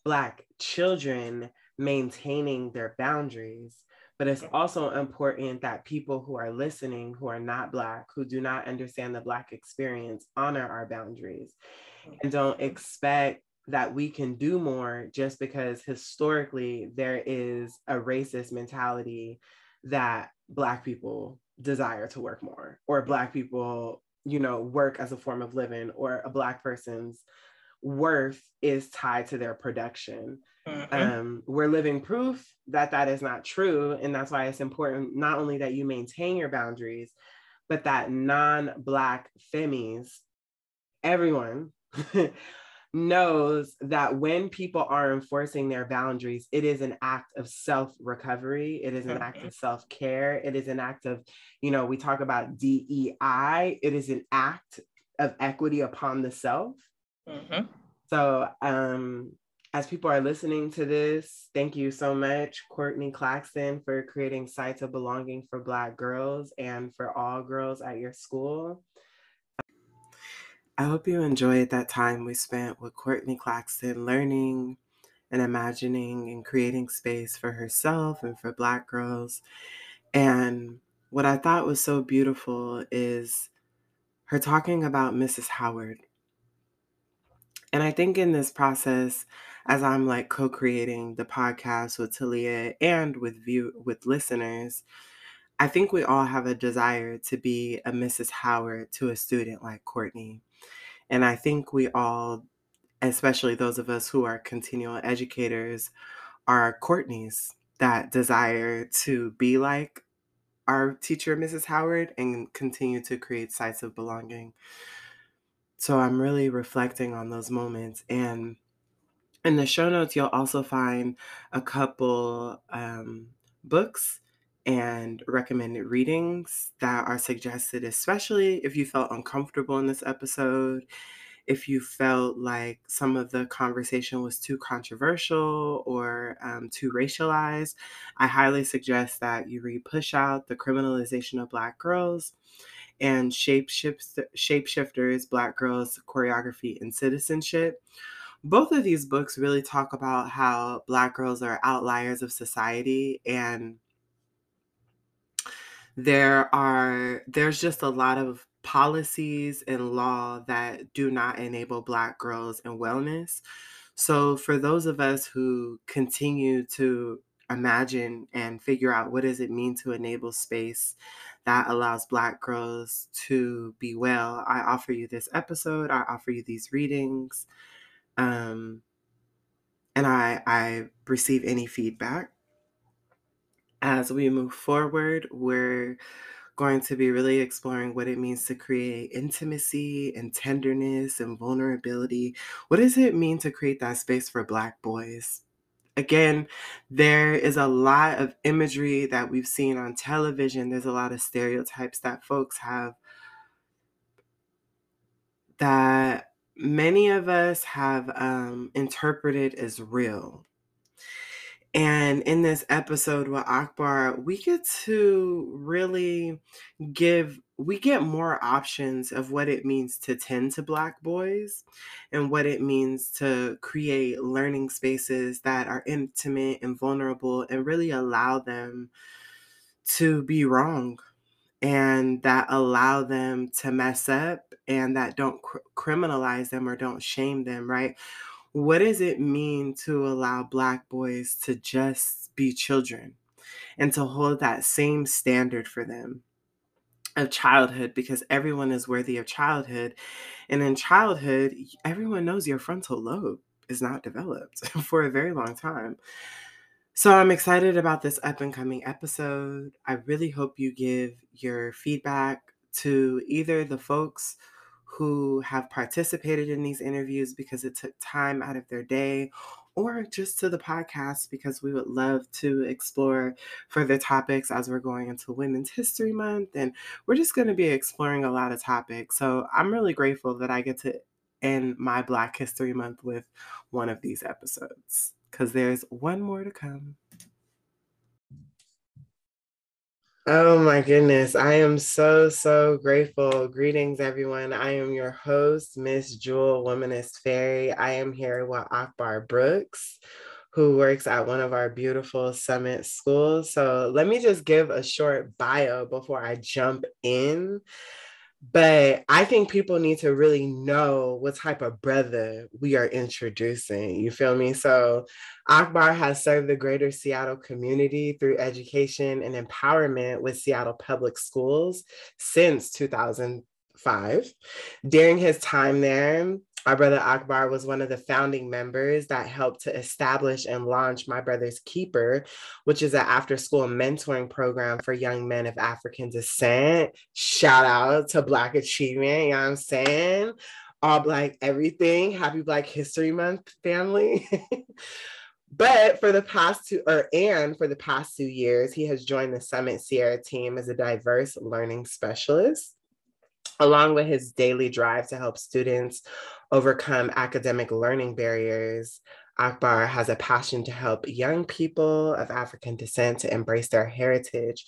Black children maintaining their boundaries. But it's also important that people who are listening, who are not Black, who do not understand the Black experience, honor our boundaries and don't expect that we can do more just because historically there is a racist mentality that Black people desire to work more, or Black people, you know, work as a form of living, or a Black person's worth is tied to their production. Mm-hmm. Um, we're living proof that that is not true. And that's why it's important not only that you maintain your boundaries, but that non Black femmies, everyone, knows that when people are enforcing their boundaries, it is an act of self recovery. It is an act of mm-hmm. self care. It is an act of, you know, we talk about DEI, it is an act of equity upon the self. Mm-hmm. So, um, as people are listening to this, thank you so much, Courtney Claxton, for creating sites of belonging for Black girls and for all girls at your school. I hope you enjoyed that time we spent with Courtney Claxton learning and imagining and creating space for herself and for Black girls. And what I thought was so beautiful is her talking about Mrs. Howard and I think in this process, as I'm like co-creating the podcast with Tahlia and with view with listeners, I think we all have a desire to be a Mrs. Howard to a student like Courtney. And I think we all, especially those of us who are continual educators, are Courtneys that desire to be like our teacher, Mrs. Howard, and continue to create sites of belonging. So I'm really reflecting on those moments. And In the show notes, you'll also find a couple um, books and recommended readings that are suggested, especially if you felt uncomfortable in this episode, if you felt like some of the conversation was too controversial or um, too racialized. I highly suggest that you read Push Out The Criminalization of Black Girls and Shapeshifters Black Girls Choreography and Citizenship. Both of these books really talk about how black girls are outliers of society and there are there's just a lot of policies and law that do not enable black girls and wellness. So for those of us who continue to imagine and figure out what does it mean to enable space that allows black girls to be well i offer you this episode i offer you these readings um, and I, I receive any feedback. As we move forward, we're going to be really exploring what it means to create intimacy and tenderness and vulnerability. What does it mean to create that space for Black boys? Again, there is a lot of imagery that we've seen on television. There's a lot of stereotypes that folks have that many of us have um, interpreted as real. And in this episode with Akbar, we get to really give, we get more options of what it means to tend to Black boys and what it means to create learning spaces that are intimate and vulnerable and really allow them to be wrong and that allow them to mess up and that don't cr- criminalize them or don't shame them, right? What does it mean to allow Black boys to just be children and to hold that same standard for them? of childhood because everyone is worthy of childhood. And in childhood, everyone knows your frontal lobe is not developed for a very long time. So I'm excited about this up and coming episode. I really hope you give your feedback to either the folks who have participated in these interviews because it took time out of their day or just to the podcast because we would love to explore further topics as we're going into Women's History Month. And we're just going to be exploring a lot of topics. So I'm really grateful that I get to end my Black History Month with one of these episodes because there's one more to come. Oh my goodness. I am so, so grateful. Greetings, everyone. I am your host, Miss Jewell Womanist Fairy. I am here with Akbar Brooks, who works at one of our beautiful summit schools. So let me just give a short bio before I jump in. But I think people need to really know what type of brother we are introducing. You feel me? So, Akbar has served the greater Seattle community through education and empowerment with Seattle Public Schools since 2005. During his time there, our brother Akbar was one of the founding members that helped to establish and launch My Brother's Keeper, which is an after school mentoring program for young men of African descent. Shout out to Black Achievement, you know what I'm saying? All Black everything. Happy Black History Month, family. but for the past two, or and for the past two years, he has joined the Summit Sierra team as a diverse learning specialist along with his daily drive to help students overcome academic learning barriers, Akbar has a passion to help young people of African descent to embrace their heritage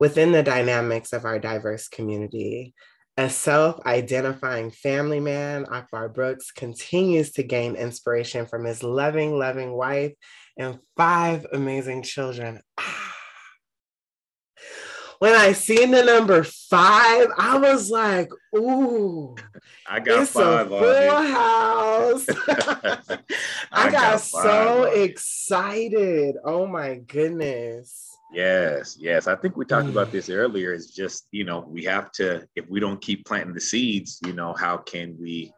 within the dynamics of our diverse community. A self identifying family man, Akbar Brooks continues to gain inspiration from his loving, loving wife and five amazing children. Ah when I seen the number five, I was like, "Ooh, I got it's five a full house." I, I, got, got so excited. Oh my goodness. Yes, yes. I think we talked about mm. this earlier. It's just, you know, we have to, if we don't keep planting the seeds, you know, how can we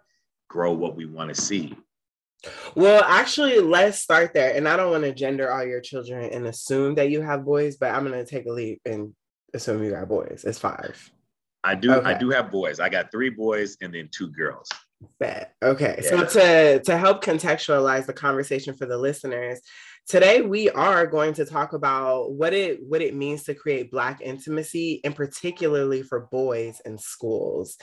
grow what we want to see? Well, actually, let's start there. And I don't want to gender all your children and assume that you have boys, but I'm going to take a leap and assume you got boys. It's five. I do. Okay. I do have boys. I got three boys and then two girls. Bet. Okay. Yeah. So to to help contextualize the conversation for the listeners, today we are going to talk about what it what it means to create black intimacy and particularly for boys in schools.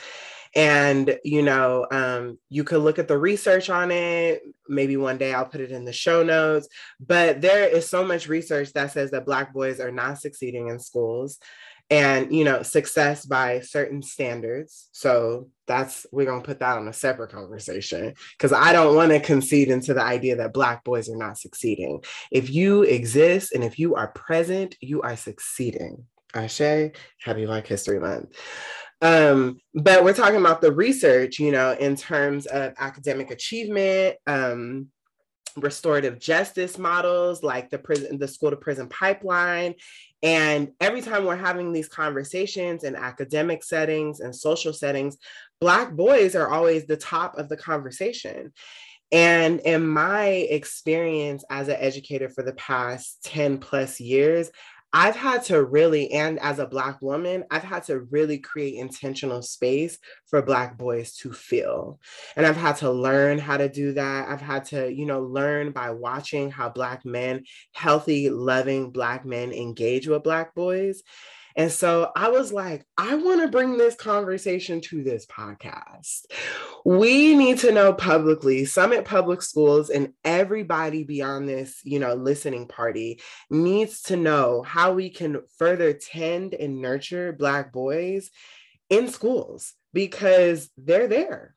And you know, um, you could look at the research on it. Maybe one day I'll put it in the show notes. But there is so much research that says that black boys are not succeeding in schools and you know success by certain standards. So that's we're going to put that on a separate conversation because i don't want to concede into the idea that black boys are not succeeding. If you exist and if you are present you are succeeding. Ashe happy black history month? Um, but we're talking about the research you know in terms of academic achievement um, restorative justice models like the prison the school to prison pipeline and every time we're having these conversations in academic settings and social settings, Black boys are always the top of the conversation. And in my experience as an educator for the past 10 plus years, I've had to really, and as a Black woman, I've had to really create intentional space for Black boys to feel. And I've had to learn how to do that. I've had to, you know, learn by watching how Black men, healthy, loving Black men engage with Black boys. And so I was like, I want to bring this conversation to this podcast. We need to know publicly, Summit Public Schools and everybody beyond this, you know, listening party needs to know how we can further tend and nurture Black boys in schools because they're there.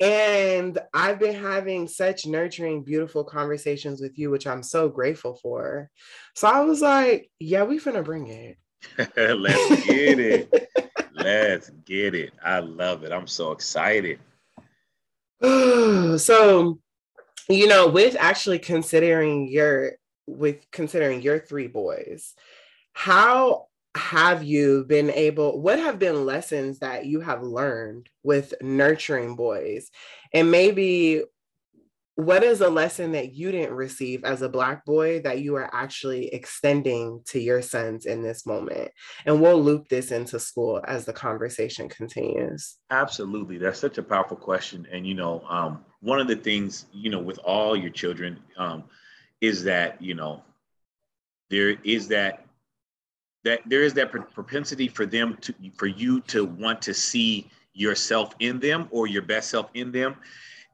And I've been having such nurturing, beautiful conversations with you, which I'm so grateful for. So I was like, yeah, we finna bring it. Let's get it. Let's get it. I love it. I'm so excited. so, you know, with actually considering your with considering your three boys, how have you been able what have been lessons that you have learned with nurturing boys and maybe what is a lesson that you didn't receive as a black boy that you are actually extending to your sons in this moment? And we'll loop this into school as the conversation continues. Absolutely. That's such a powerful question. And you know um, one of the things you know with all your children um, is that you know there is that that there is that propensity for them to for you to want to see yourself in them or your best self in them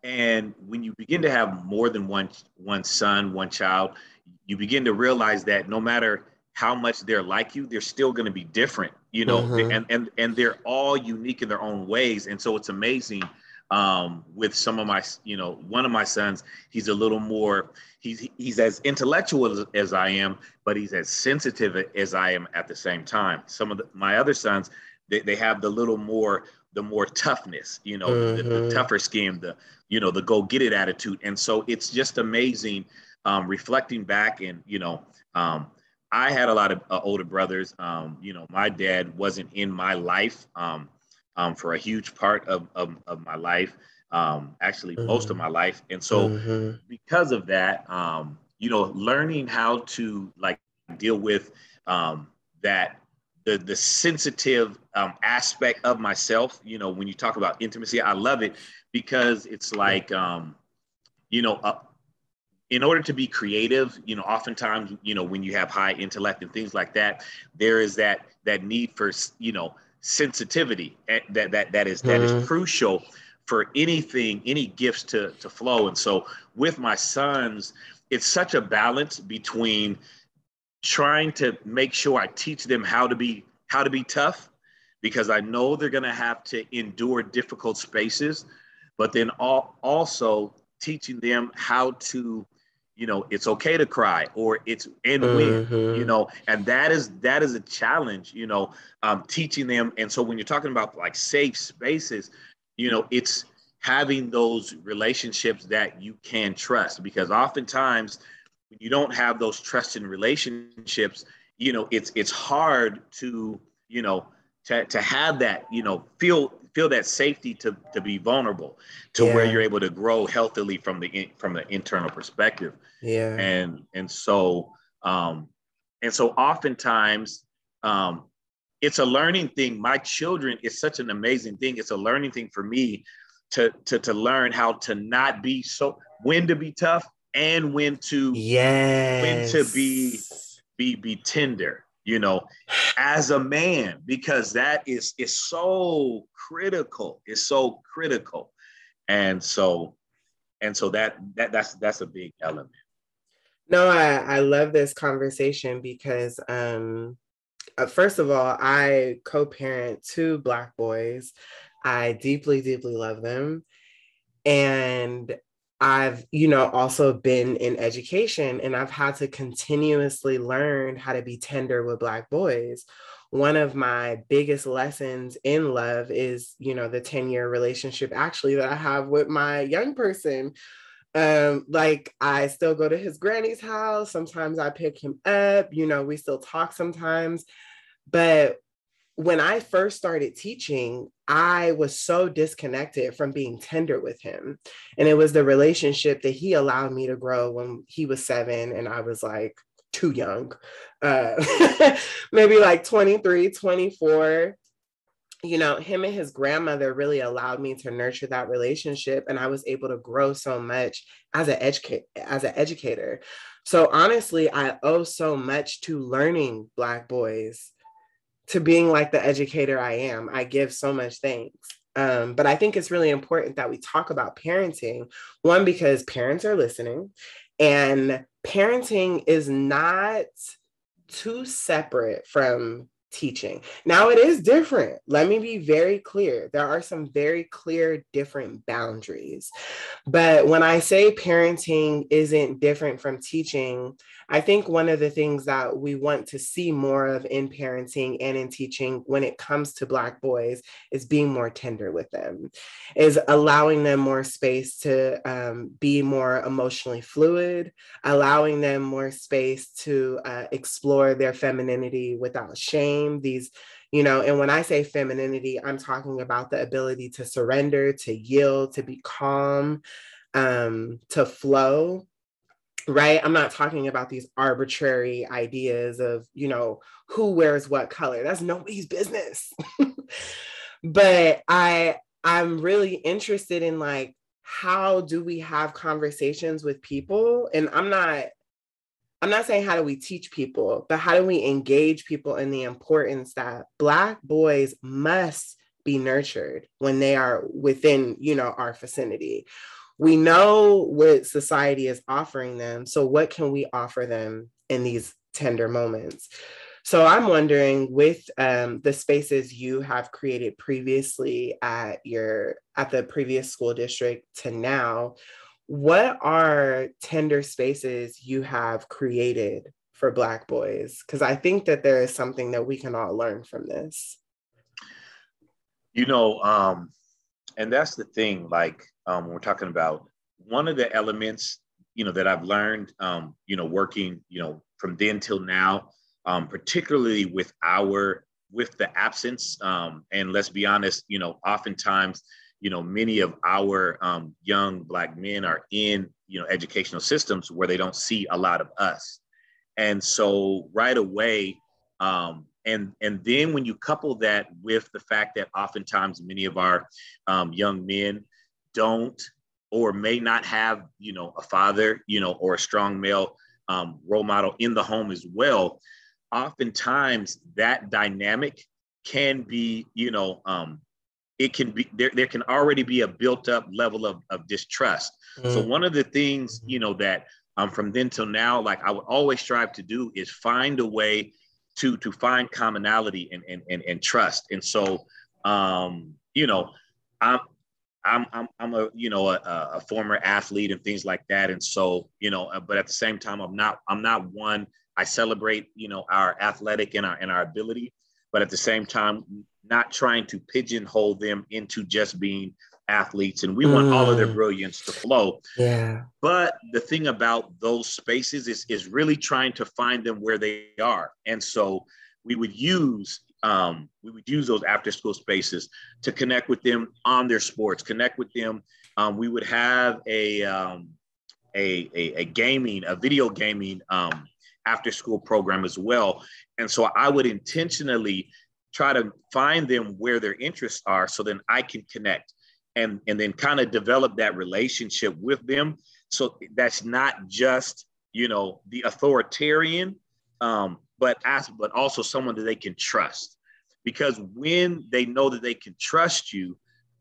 and when you begin to have more than one one son, one child, you begin to realize that no matter how much they're like you, they're still going to be different, you know, mm-hmm. and and and they're all unique in their own ways. And so it's amazing um, with some of my, you know, one of my sons, he's a little more, he's he's as intellectual as, as I am, but he's as sensitive as I am at the same time. Some of the, my other sons, they, they have the little more the more toughness, you know, mm-hmm. the, the, mm-hmm. tougher skin, the you know the go get it attitude, and so it's just amazing um, reflecting back and you know. Um, I had a lot of uh, older brothers. Um, you know, my dad wasn't in my life um, um, for a huge part of, of, of my life, um, actually mm-hmm. most of my life. And so mm-hmm. because of that, um, you know, learning how to like deal with um, that the the sensitive um, aspect of myself. You know, when you talk about intimacy, I love it because it's like, um, you know, uh, in order to be creative, you know, oftentimes, you know, when you have high intellect and things like that, there is that that need for you know sensitivity eh, that that that is that mm-hmm. is crucial for anything, any gifts to to flow. And so with my sons, it's such a balance between trying to make sure I teach them how to be how to be tough because I know they're going to have to endure difficult spaces, but then all, also teaching them how to you know it's okay to cry or it's and mm-hmm. win you know and that is that is a challenge you know um, teaching them and so when you're talking about like safe spaces you know it's having those relationships that you can trust because oftentimes when you don't have those trusting relationships, you know, it's it's hard to, you know, to, to have that, you know, feel feel that safety to to be vulnerable to yeah. where you're able to grow healthily from the from the internal perspective. Yeah. And and so um and so oftentimes um it's a learning thing. My children, it's such an amazing thing. It's a learning thing for me to to to learn how to not be so when to be tough and when to yes. when to be be be tender you know as a man because that is is so critical it's so critical. And so and so that that that's that's a big element. No i i love this conversation because um uh, first of all i co-parent two black boys. I deeply deeply love them. And I've, you know, also been in education and I've had to continuously learn how to be tender with Black boys. One of my biggest lessons in love is, you know, the 10 year relationship actually that I have with my young person. Um, like I still go to his granny's house. Sometimes I pick him up, you know, we still talk sometimes. But when I first started teaching, I was so disconnected from being tender with him. And it was the relationship that he allowed me to grow when he was seven and I was like too young, uh, maybe like 23, 24. You know, him and his grandmother really allowed me to nurture that relationship, and I was able to grow so much as an educate as an educator. So honestly, I owe so much to learning Black boys to being like the educator I am. I give so much thanks. Um, but I think it's really important that we talk about parenting. One, because parents are listening, and parenting is not too separate from teaching. Now it is different. Let me be very clear. There are some very clear different boundaries. But when I say parenting isn't different from teaching, I think one of the things that we want to see more of in parenting and in teaching when it comes to Black boys is being more tender with them, is allowing them more space to um, be more emotionally fluid, allowing them more space to uh, explore their femininity without shame. These you know and when i say femininity i'm talking about the ability to surrender to yield to be calm um, to flow right? I'm not talking about these arbitrary ideas of you know who wears what color. That's nobody's business. But i i'm really interested in like how do we have conversations with people? And i'm not i'm not saying how do we teach people but how do we engage people in the importance that black boys must be nurtured when they are within you know our vicinity we know what society is offering them. So, what can we offer them in these tender moments? So, I'm wondering with um, the spaces you have created previously at your at the previous school district to now, what are tender spaces you have created for Black boys? Because I think that there is something that we can all learn from this. You know, um, and that's the thing. Like um, when we're talking about one of the elements, you know, that I've learned, um, you know, working, you know, from then till now, um, particularly with our with the absence, um, and let's be honest, you know, oftentimes, you know, many of our um, young black men are in, you know, educational systems where they don't see a lot of us, and so right away, um, and and then when you couple that with the fact that oftentimes many of our um, young men don't or may not have you know a father you know or a strong male um, role model in the home as well oftentimes that dynamic can be you know um, it can be there, there can already be a built up level of, of distrust mm-hmm. so one of the things you know that um, from then till now like i would always strive to do is find a way to to find commonality and and and, and trust. And so, um, you know, I'm I'm I'm I'm a you know a, a, former athlete and things like that. And so you know, but at the same time, I'm not I'm not one. I celebrate you know our athletic and our and our ability, but at the same time, not trying to pigeonhole them into just being athletes and we mm. want all of their mm. brilliance to flow. Yeah. But the thing about those spaces is is really trying to find them where they are. And so we would use um, we would use those after school spaces to connect with them on their sports, connect with them. Um, we would have a, um, a, a, a, gaming, a video gaming um, after school program as well. And so I would intentionally try to find them where their interests are so then I can connect and and then kind of develop that relationship with them so that's not just you know the authoritarian um, but as but also someone that they can trust. Because when they know that they can trust you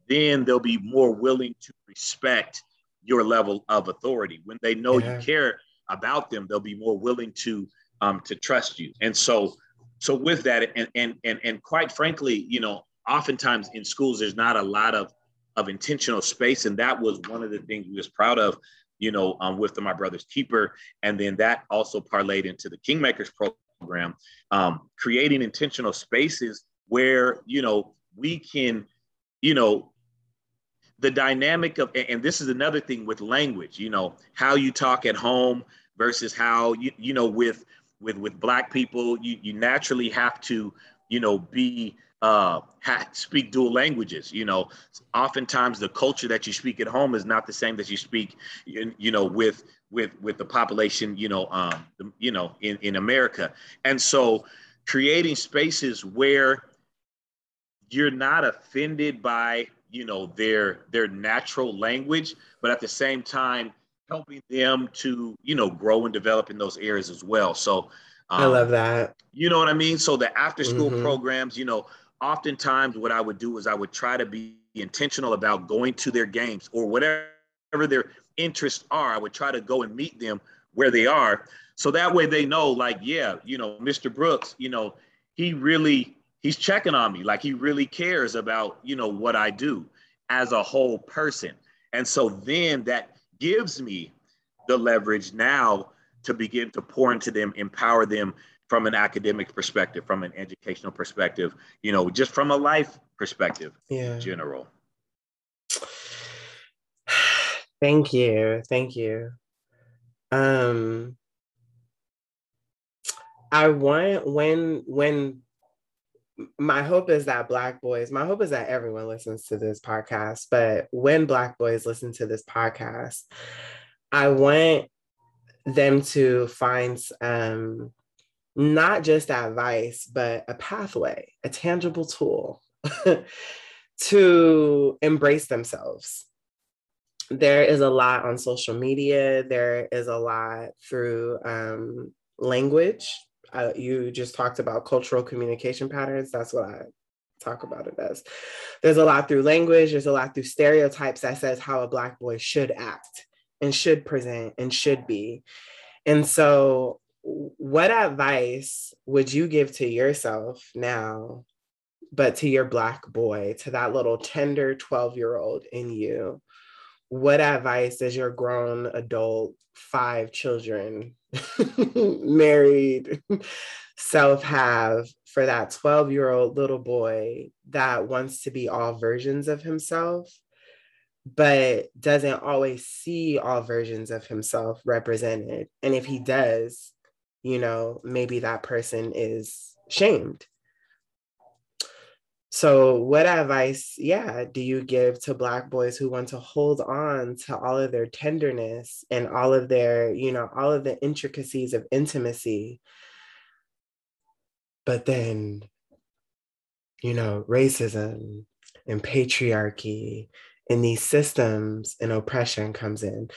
then they'll be more willing to respect your level of authority. When they know yeah. you care about them they'll be more willing to um, to trust you. And so so with that and and and, and quite frankly you know oftentimes in schools there's not a lot of of intentional space. And that was one of the things we was proud of you know um, with the my brother's keeper. And then that also parlayed into the kingmakers program um, creating intentional spaces where you know we can you know the dynamic of and this is another thing with language you know how you talk at home versus how you you know with with with black people you you naturally have to you know be uh ha- speak dual languages you know. Oftentimes the culture that you speak at home is not the same that you speak in, you know with with with the population you know um you know in in america. And so creating spaces where you're not offended by you know their their natural language but at the same time helping them to you know grow and develop in those areas as well. So um, i love that. you know what i mean? So the after school mm-hmm. programs you know oftentimes what i would do is i would try to be intentional about going to their games or whatever their interests are. I would try to go and meet them where they are. So that way they know like yeah you know mr brooks you know he really he's checking on me. Like he really cares about you know what i do as a whole person. And so then that gives me the leverage now to begin to pour into them empower them from an academic perspective from an educational perspective you know just from a life perspective yeah. in general. Thank you. Thank you. Um i want when when my hope is that black boys my hope is that everyone listens to this podcast but when black boys listen to this podcast i want them to find um, not just advice but a pathway a tangible tool to embrace themselves there is a lot on social media there is a lot through um, language uh, you just talked about cultural communication patterns. That's what I talk about it as. There's a lot through language, there's a lot through stereotypes that says how a Black boy should act and should present and should be. And so, what advice would you give to yourself now, but to your Black boy, to that little tender 12 year old in you? What advice does your grown adult, five children married self have for that 12 year old little boy that wants to be all versions of himself, but doesn't always see all versions of himself represented. And if he does, you know, maybe that person is shamed so, what advice, yeah, do you give to Black boys who want to hold on to all of their tenderness and all of their, you know, all of the intricacies of intimacy? But then, you know, racism and patriarchy and these systems and oppression comes in.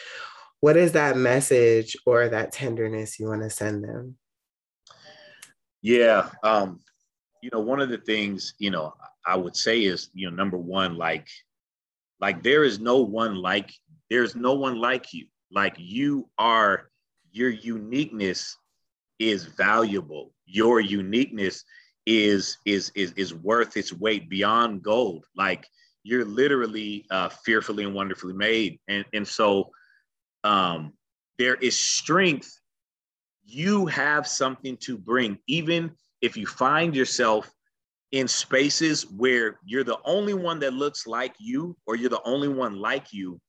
What is that message or that tenderness you want to send them? Yeah, um, you know, one of the things, you know, I would say is, you know, number one, like, like there is no one like, there's no one like you. Like you are, your uniqueness is valuable. Your uniqueness is is is is worth its weight beyond gold. Like you're literally uh, fearfully and wonderfully made, and and so um, there is strength. You have something to bring, even if you find yourself in spaces where you're the only one that looks like you or you're the only one like you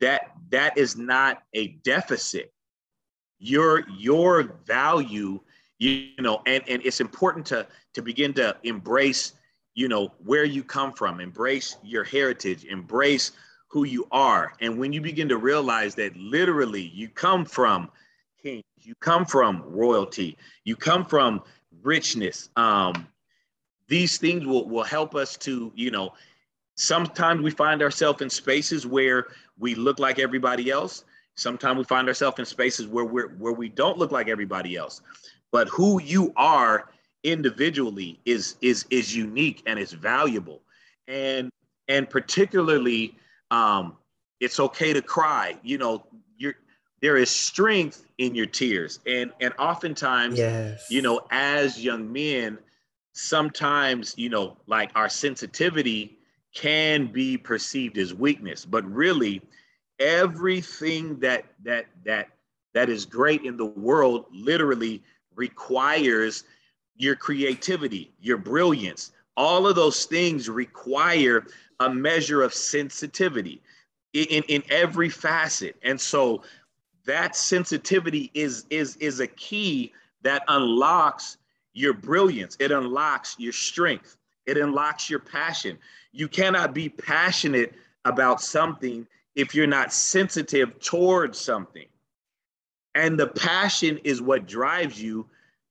that that is not a deficit your your value you, know and and it's important to to begin to embrace you know where you come from embrace your heritage embrace who you are and when you begin to realize that literally you come from kings you come from royalty you come from richness. Um, these things will, will help us to, you know, sometimes we find ourselves in spaces where we look like everybody else. Sometimes we find ourselves in spaces where we're where we don't look like everybody else. But who you are individually is is is unique and it's valuable. And and particularly um, it's okay to cry. You know, you're there is strength in your tears. And and oftentimes, Yes. you know, as young men, sometimes, you know, like our sensitivity can be perceived as weakness, but really everything that that that that is great in the world literally requires your creativity, your brilliance. All of those things require a measure of sensitivity in, in, every facet. And so that sensitivity is is is a key that unlocks your brilliance. It unlocks your strength. It unlocks your passion. You cannot be passionate about something if you're not sensitive towards something. And the passion is what drives you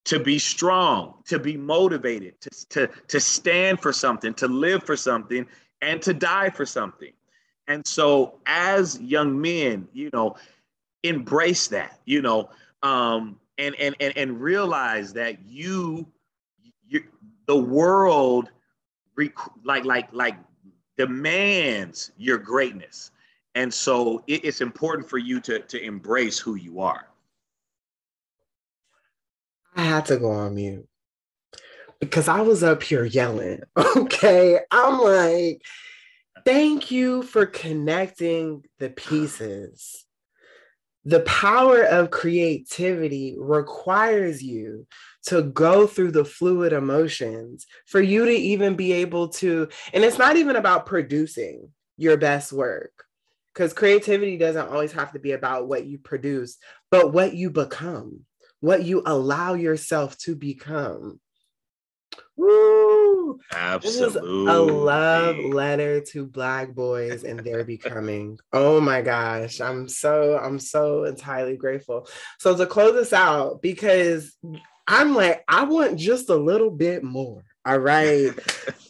to be strong, to be motivated, to, to, to stand for something, to live for something, and to die for something. And so, as young men, you know, embrace that, you know, um, and, and, and, and realize that you, you the world, rec- like, like, like demands your greatness. And so it, it's important for you to, to embrace who you are. I had to go on mute because I was up here yelling. Okay. I'm like, thank you for connecting the pieces. The power of creativity requires you to go through the fluid emotions for you to even be able to, and it's not even about producing your best work because creativity doesn't always have to be about what you produce, but what you become what you allow yourself to become. Woo! This is a love letter to black boys and their becoming. Oh my gosh, I'm so I'm so entirely grateful. So to close this out, because I'm like, I want just a little bit more. All right.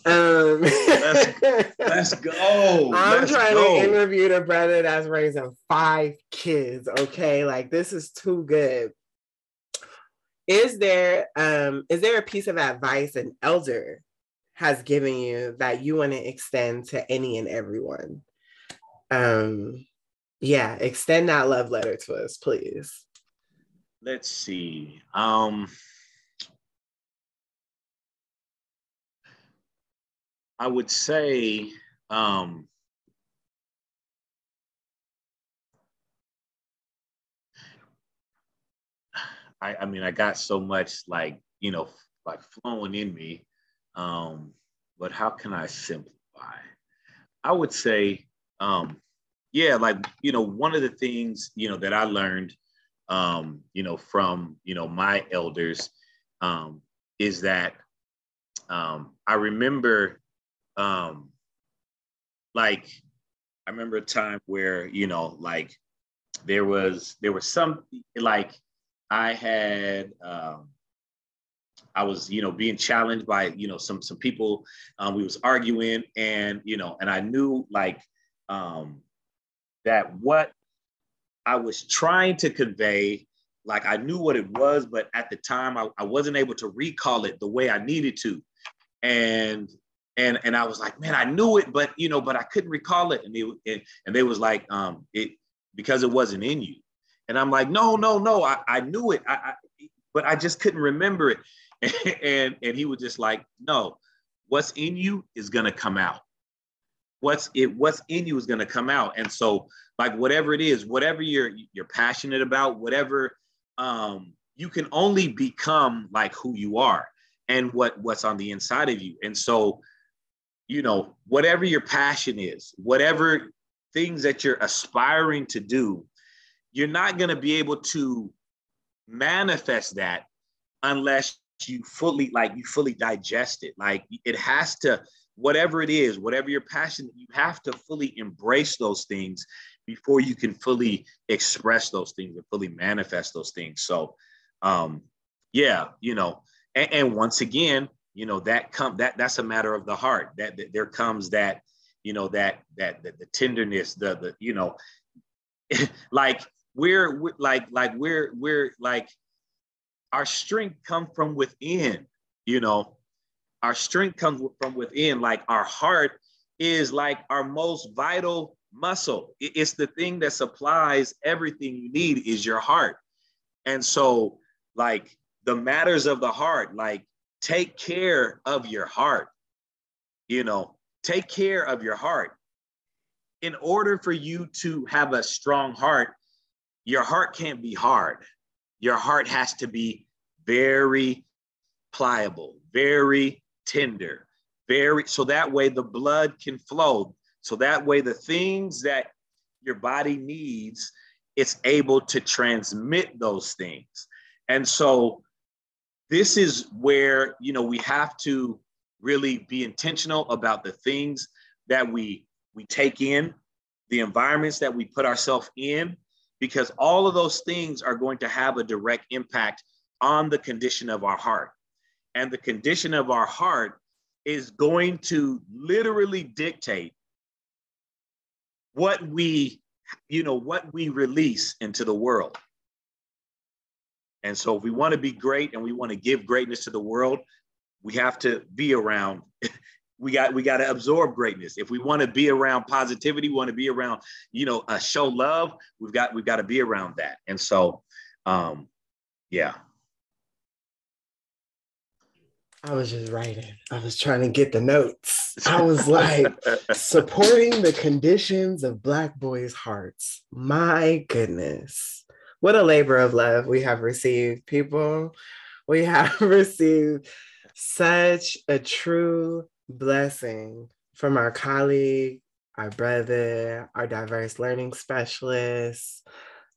Um, Let's go. I'm Let's trying go. to interview the brother that's raising five kids. Okay, like this is too good. Is there um is there a piece of advice an elder has given you that you want to extend to any and everyone? Um, yeah, extend that love letter to us, please. Let's see. Um, I would say, um, I, I mean, I got so much like, you know, like flowing in me. Um, but how can I simplify? I would say, um, yeah, like, you know, one of the things, you know, that I learned, um, you know, from, you know, my elders um, is that um, I remember, um, like, I remember a time where, you know, like there was, there was some, like, I had, um, I was, you know, being challenged by, you know, some some people. Um, we was arguing, and you know, and I knew like um, that what I was trying to convey, like I knew what it was, but at the time I, I wasn't able to recall it the way I needed to, and and and I was like, man, I knew it, but you know, but I couldn't recall it, and they and, and they was like, um, it because it wasn't in you. And I'm like, no, no, no, I, I knew it, I, I, but I just couldn't remember it. and and he was just like, no, what's in you is gonna come out. What's it? What's in you is gonna come out. And so, like whatever it is, whatever you're you're passionate about, whatever um, you can only become like who you are and what what's on the inside of you. And so, you know, whatever your passion is, whatever things that you're aspiring to do, you're not going to be able to manifest that unless you fully like you fully digest it. Like it has to whatever it is whatever your passion you have to fully embrace those things before you can fully express those things and fully manifest those things. So um yeah you know and, and once again you know that come that that's a matter of the heart. That, that there comes that you know, that that the, the tenderness, the the you know, like we're, we're like like we're we're like our strength comes from within, you know. Our strength comes from within, like our heart is like our most vital muscle. It's the thing that supplies everything you need is your heart. And so like the matters of the heart, like take care of your heart. You know, take care of your heart. In order for you to have a strong heart, your heart can't be hard. Your heart has to be very pliable, very tender, very so that way the blood can flow. So that way the things that your body needs, it's able to transmit those things. And so this is where, you know, we have to really be intentional about the things that we we take in, the environments that we put ourselves in, because all of those things are going to have a direct impact on the condition of our heart. And the condition of our heart is going to literally dictate what we, you know, what we release into the world. And so if we want to be great and we want to give greatness to the world, we have to be around we got we got to absorb greatness if we want to be around positivity want to be around you know uh, show love we've got we've got to be around that and so um yeah I was just writing. I was trying to get the notes. I was like, supporting the conditions of Black boys' hearts. My goodness. What a labor of love we have received, people. We have received such a true blessing from our colleague, our brother, our diverse learning specialist,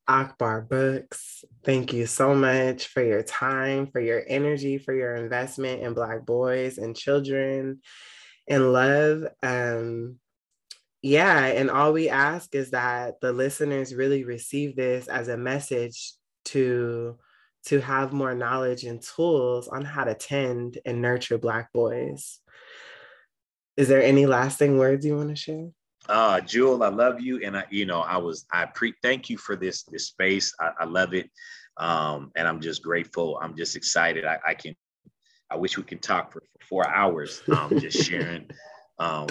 Akbar Brooks. Thank you so much for your time, for your energy, for your investment in Black boys and children and love. Um, yeah, and all we ask is that the listeners really receive this as a message to to have more knowledge and tools on how to tend and nurture Black boys. Is there any lasting words you want to share? Uh, Jewell, I love you, and I, you know, I was, I pre, thank you for this, this space. I, I love it, um, and I'm just grateful. I'm just excited. I, I can, I wish we could talk for, for four hours, um, just sharing. Um,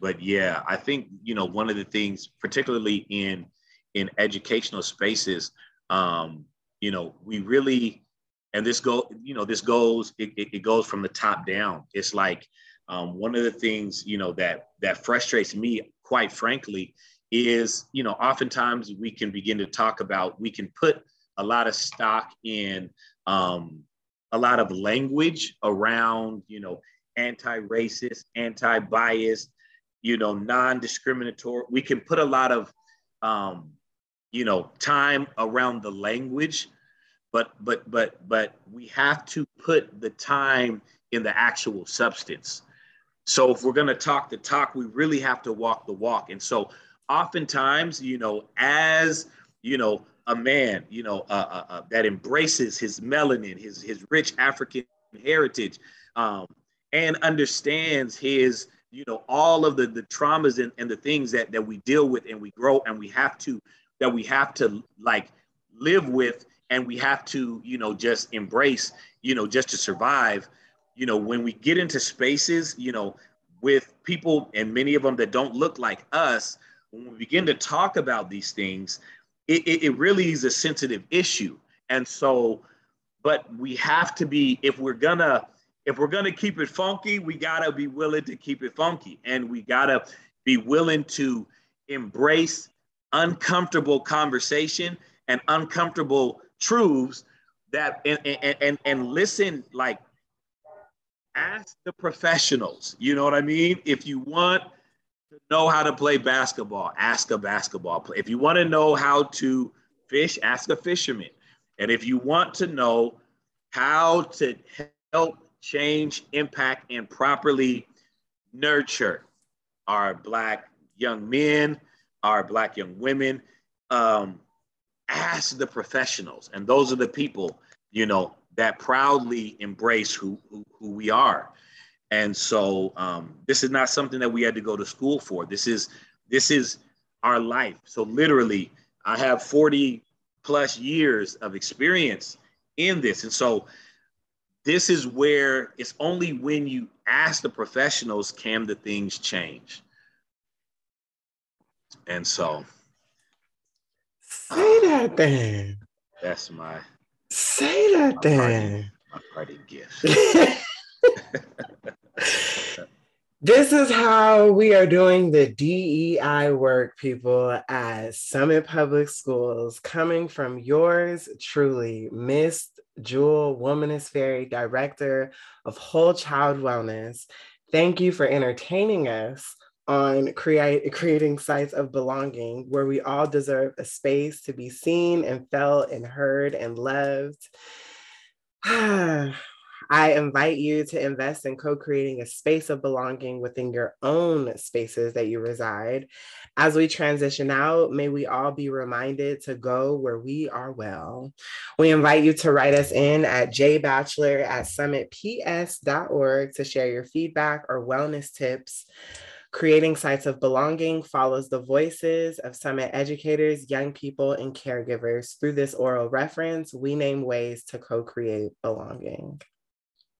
but yeah, I think you know one of the things, particularly in in educational spaces, um, you know, we really, and this go, you know, this goes, it, it, it goes from the top down. It's like um, one of the things you know that that frustrates me quite frankly is you know oftentimes we can begin to talk about we can put a lot of stock in um, a lot of language around you know anti-racist anti-bias you know non-discriminatory. We can put a lot of um, you know time around the language but but but but we have to put the time in the actual substance so if we're going to talk the talk, we really have to walk the walk. And so oftentimes, you know, as, you know, a man, you know, uh, uh, uh, that embraces his melanin, his, his rich African heritage, um, and understands his, you know, all of the, the traumas and, and the things that, that we deal with and we grow and we have to, that we have to like live with and we have to, you know, just embrace, you know, just to survive you know, when we get into spaces, you know, with people and many of them that don't look like us, when we begin to talk about these things, it, it, it really is a sensitive issue. And so, but we have to be, if we're gonna, if we're gonna keep it funky, we gotta be willing to keep it funky. And we gotta be willing to embrace uncomfortable conversation and uncomfortable truths that and and, and, and listen like ask the professionals. You know what I mean? If you want to know how to play basketball, ask a basketball player. If you want to know how to fish, ask a fisherman. And if you want to know how to help change, impact, and properly nurture our Black young men, our Black young women, um, ask the professionals. And those are the people, you know, that proudly embrace who, who, who we are. And so um, this is not something that we had to go to school for. This is this is our life. So literally, I have 40 plus years of experience in this. And so this is where it's only when you ask the professionals can the things change. And so say that then. That's my say that my then. Party, my party gift. This is how we are doing the DEI work, people, at Summit Public Schools, coming from yours truly, Miss Jewell Womanist Fairy, Director of Whole Child Wellness. Thank you for entertaining us on create, creating sites of belonging where we all deserve a space to be seen and felt and heard and loved. I invite you to invest in co creating a space of belonging within your own spaces that you reside. As we transition out, may we all be reminded to go where we are well. We invite you to write us in at jbachelor at summitps.org to share your feedback or wellness tips. Creating sites of belonging follows the voices of Summit educators, young people, and caregivers. Through this oral reference, we name ways to co create belonging.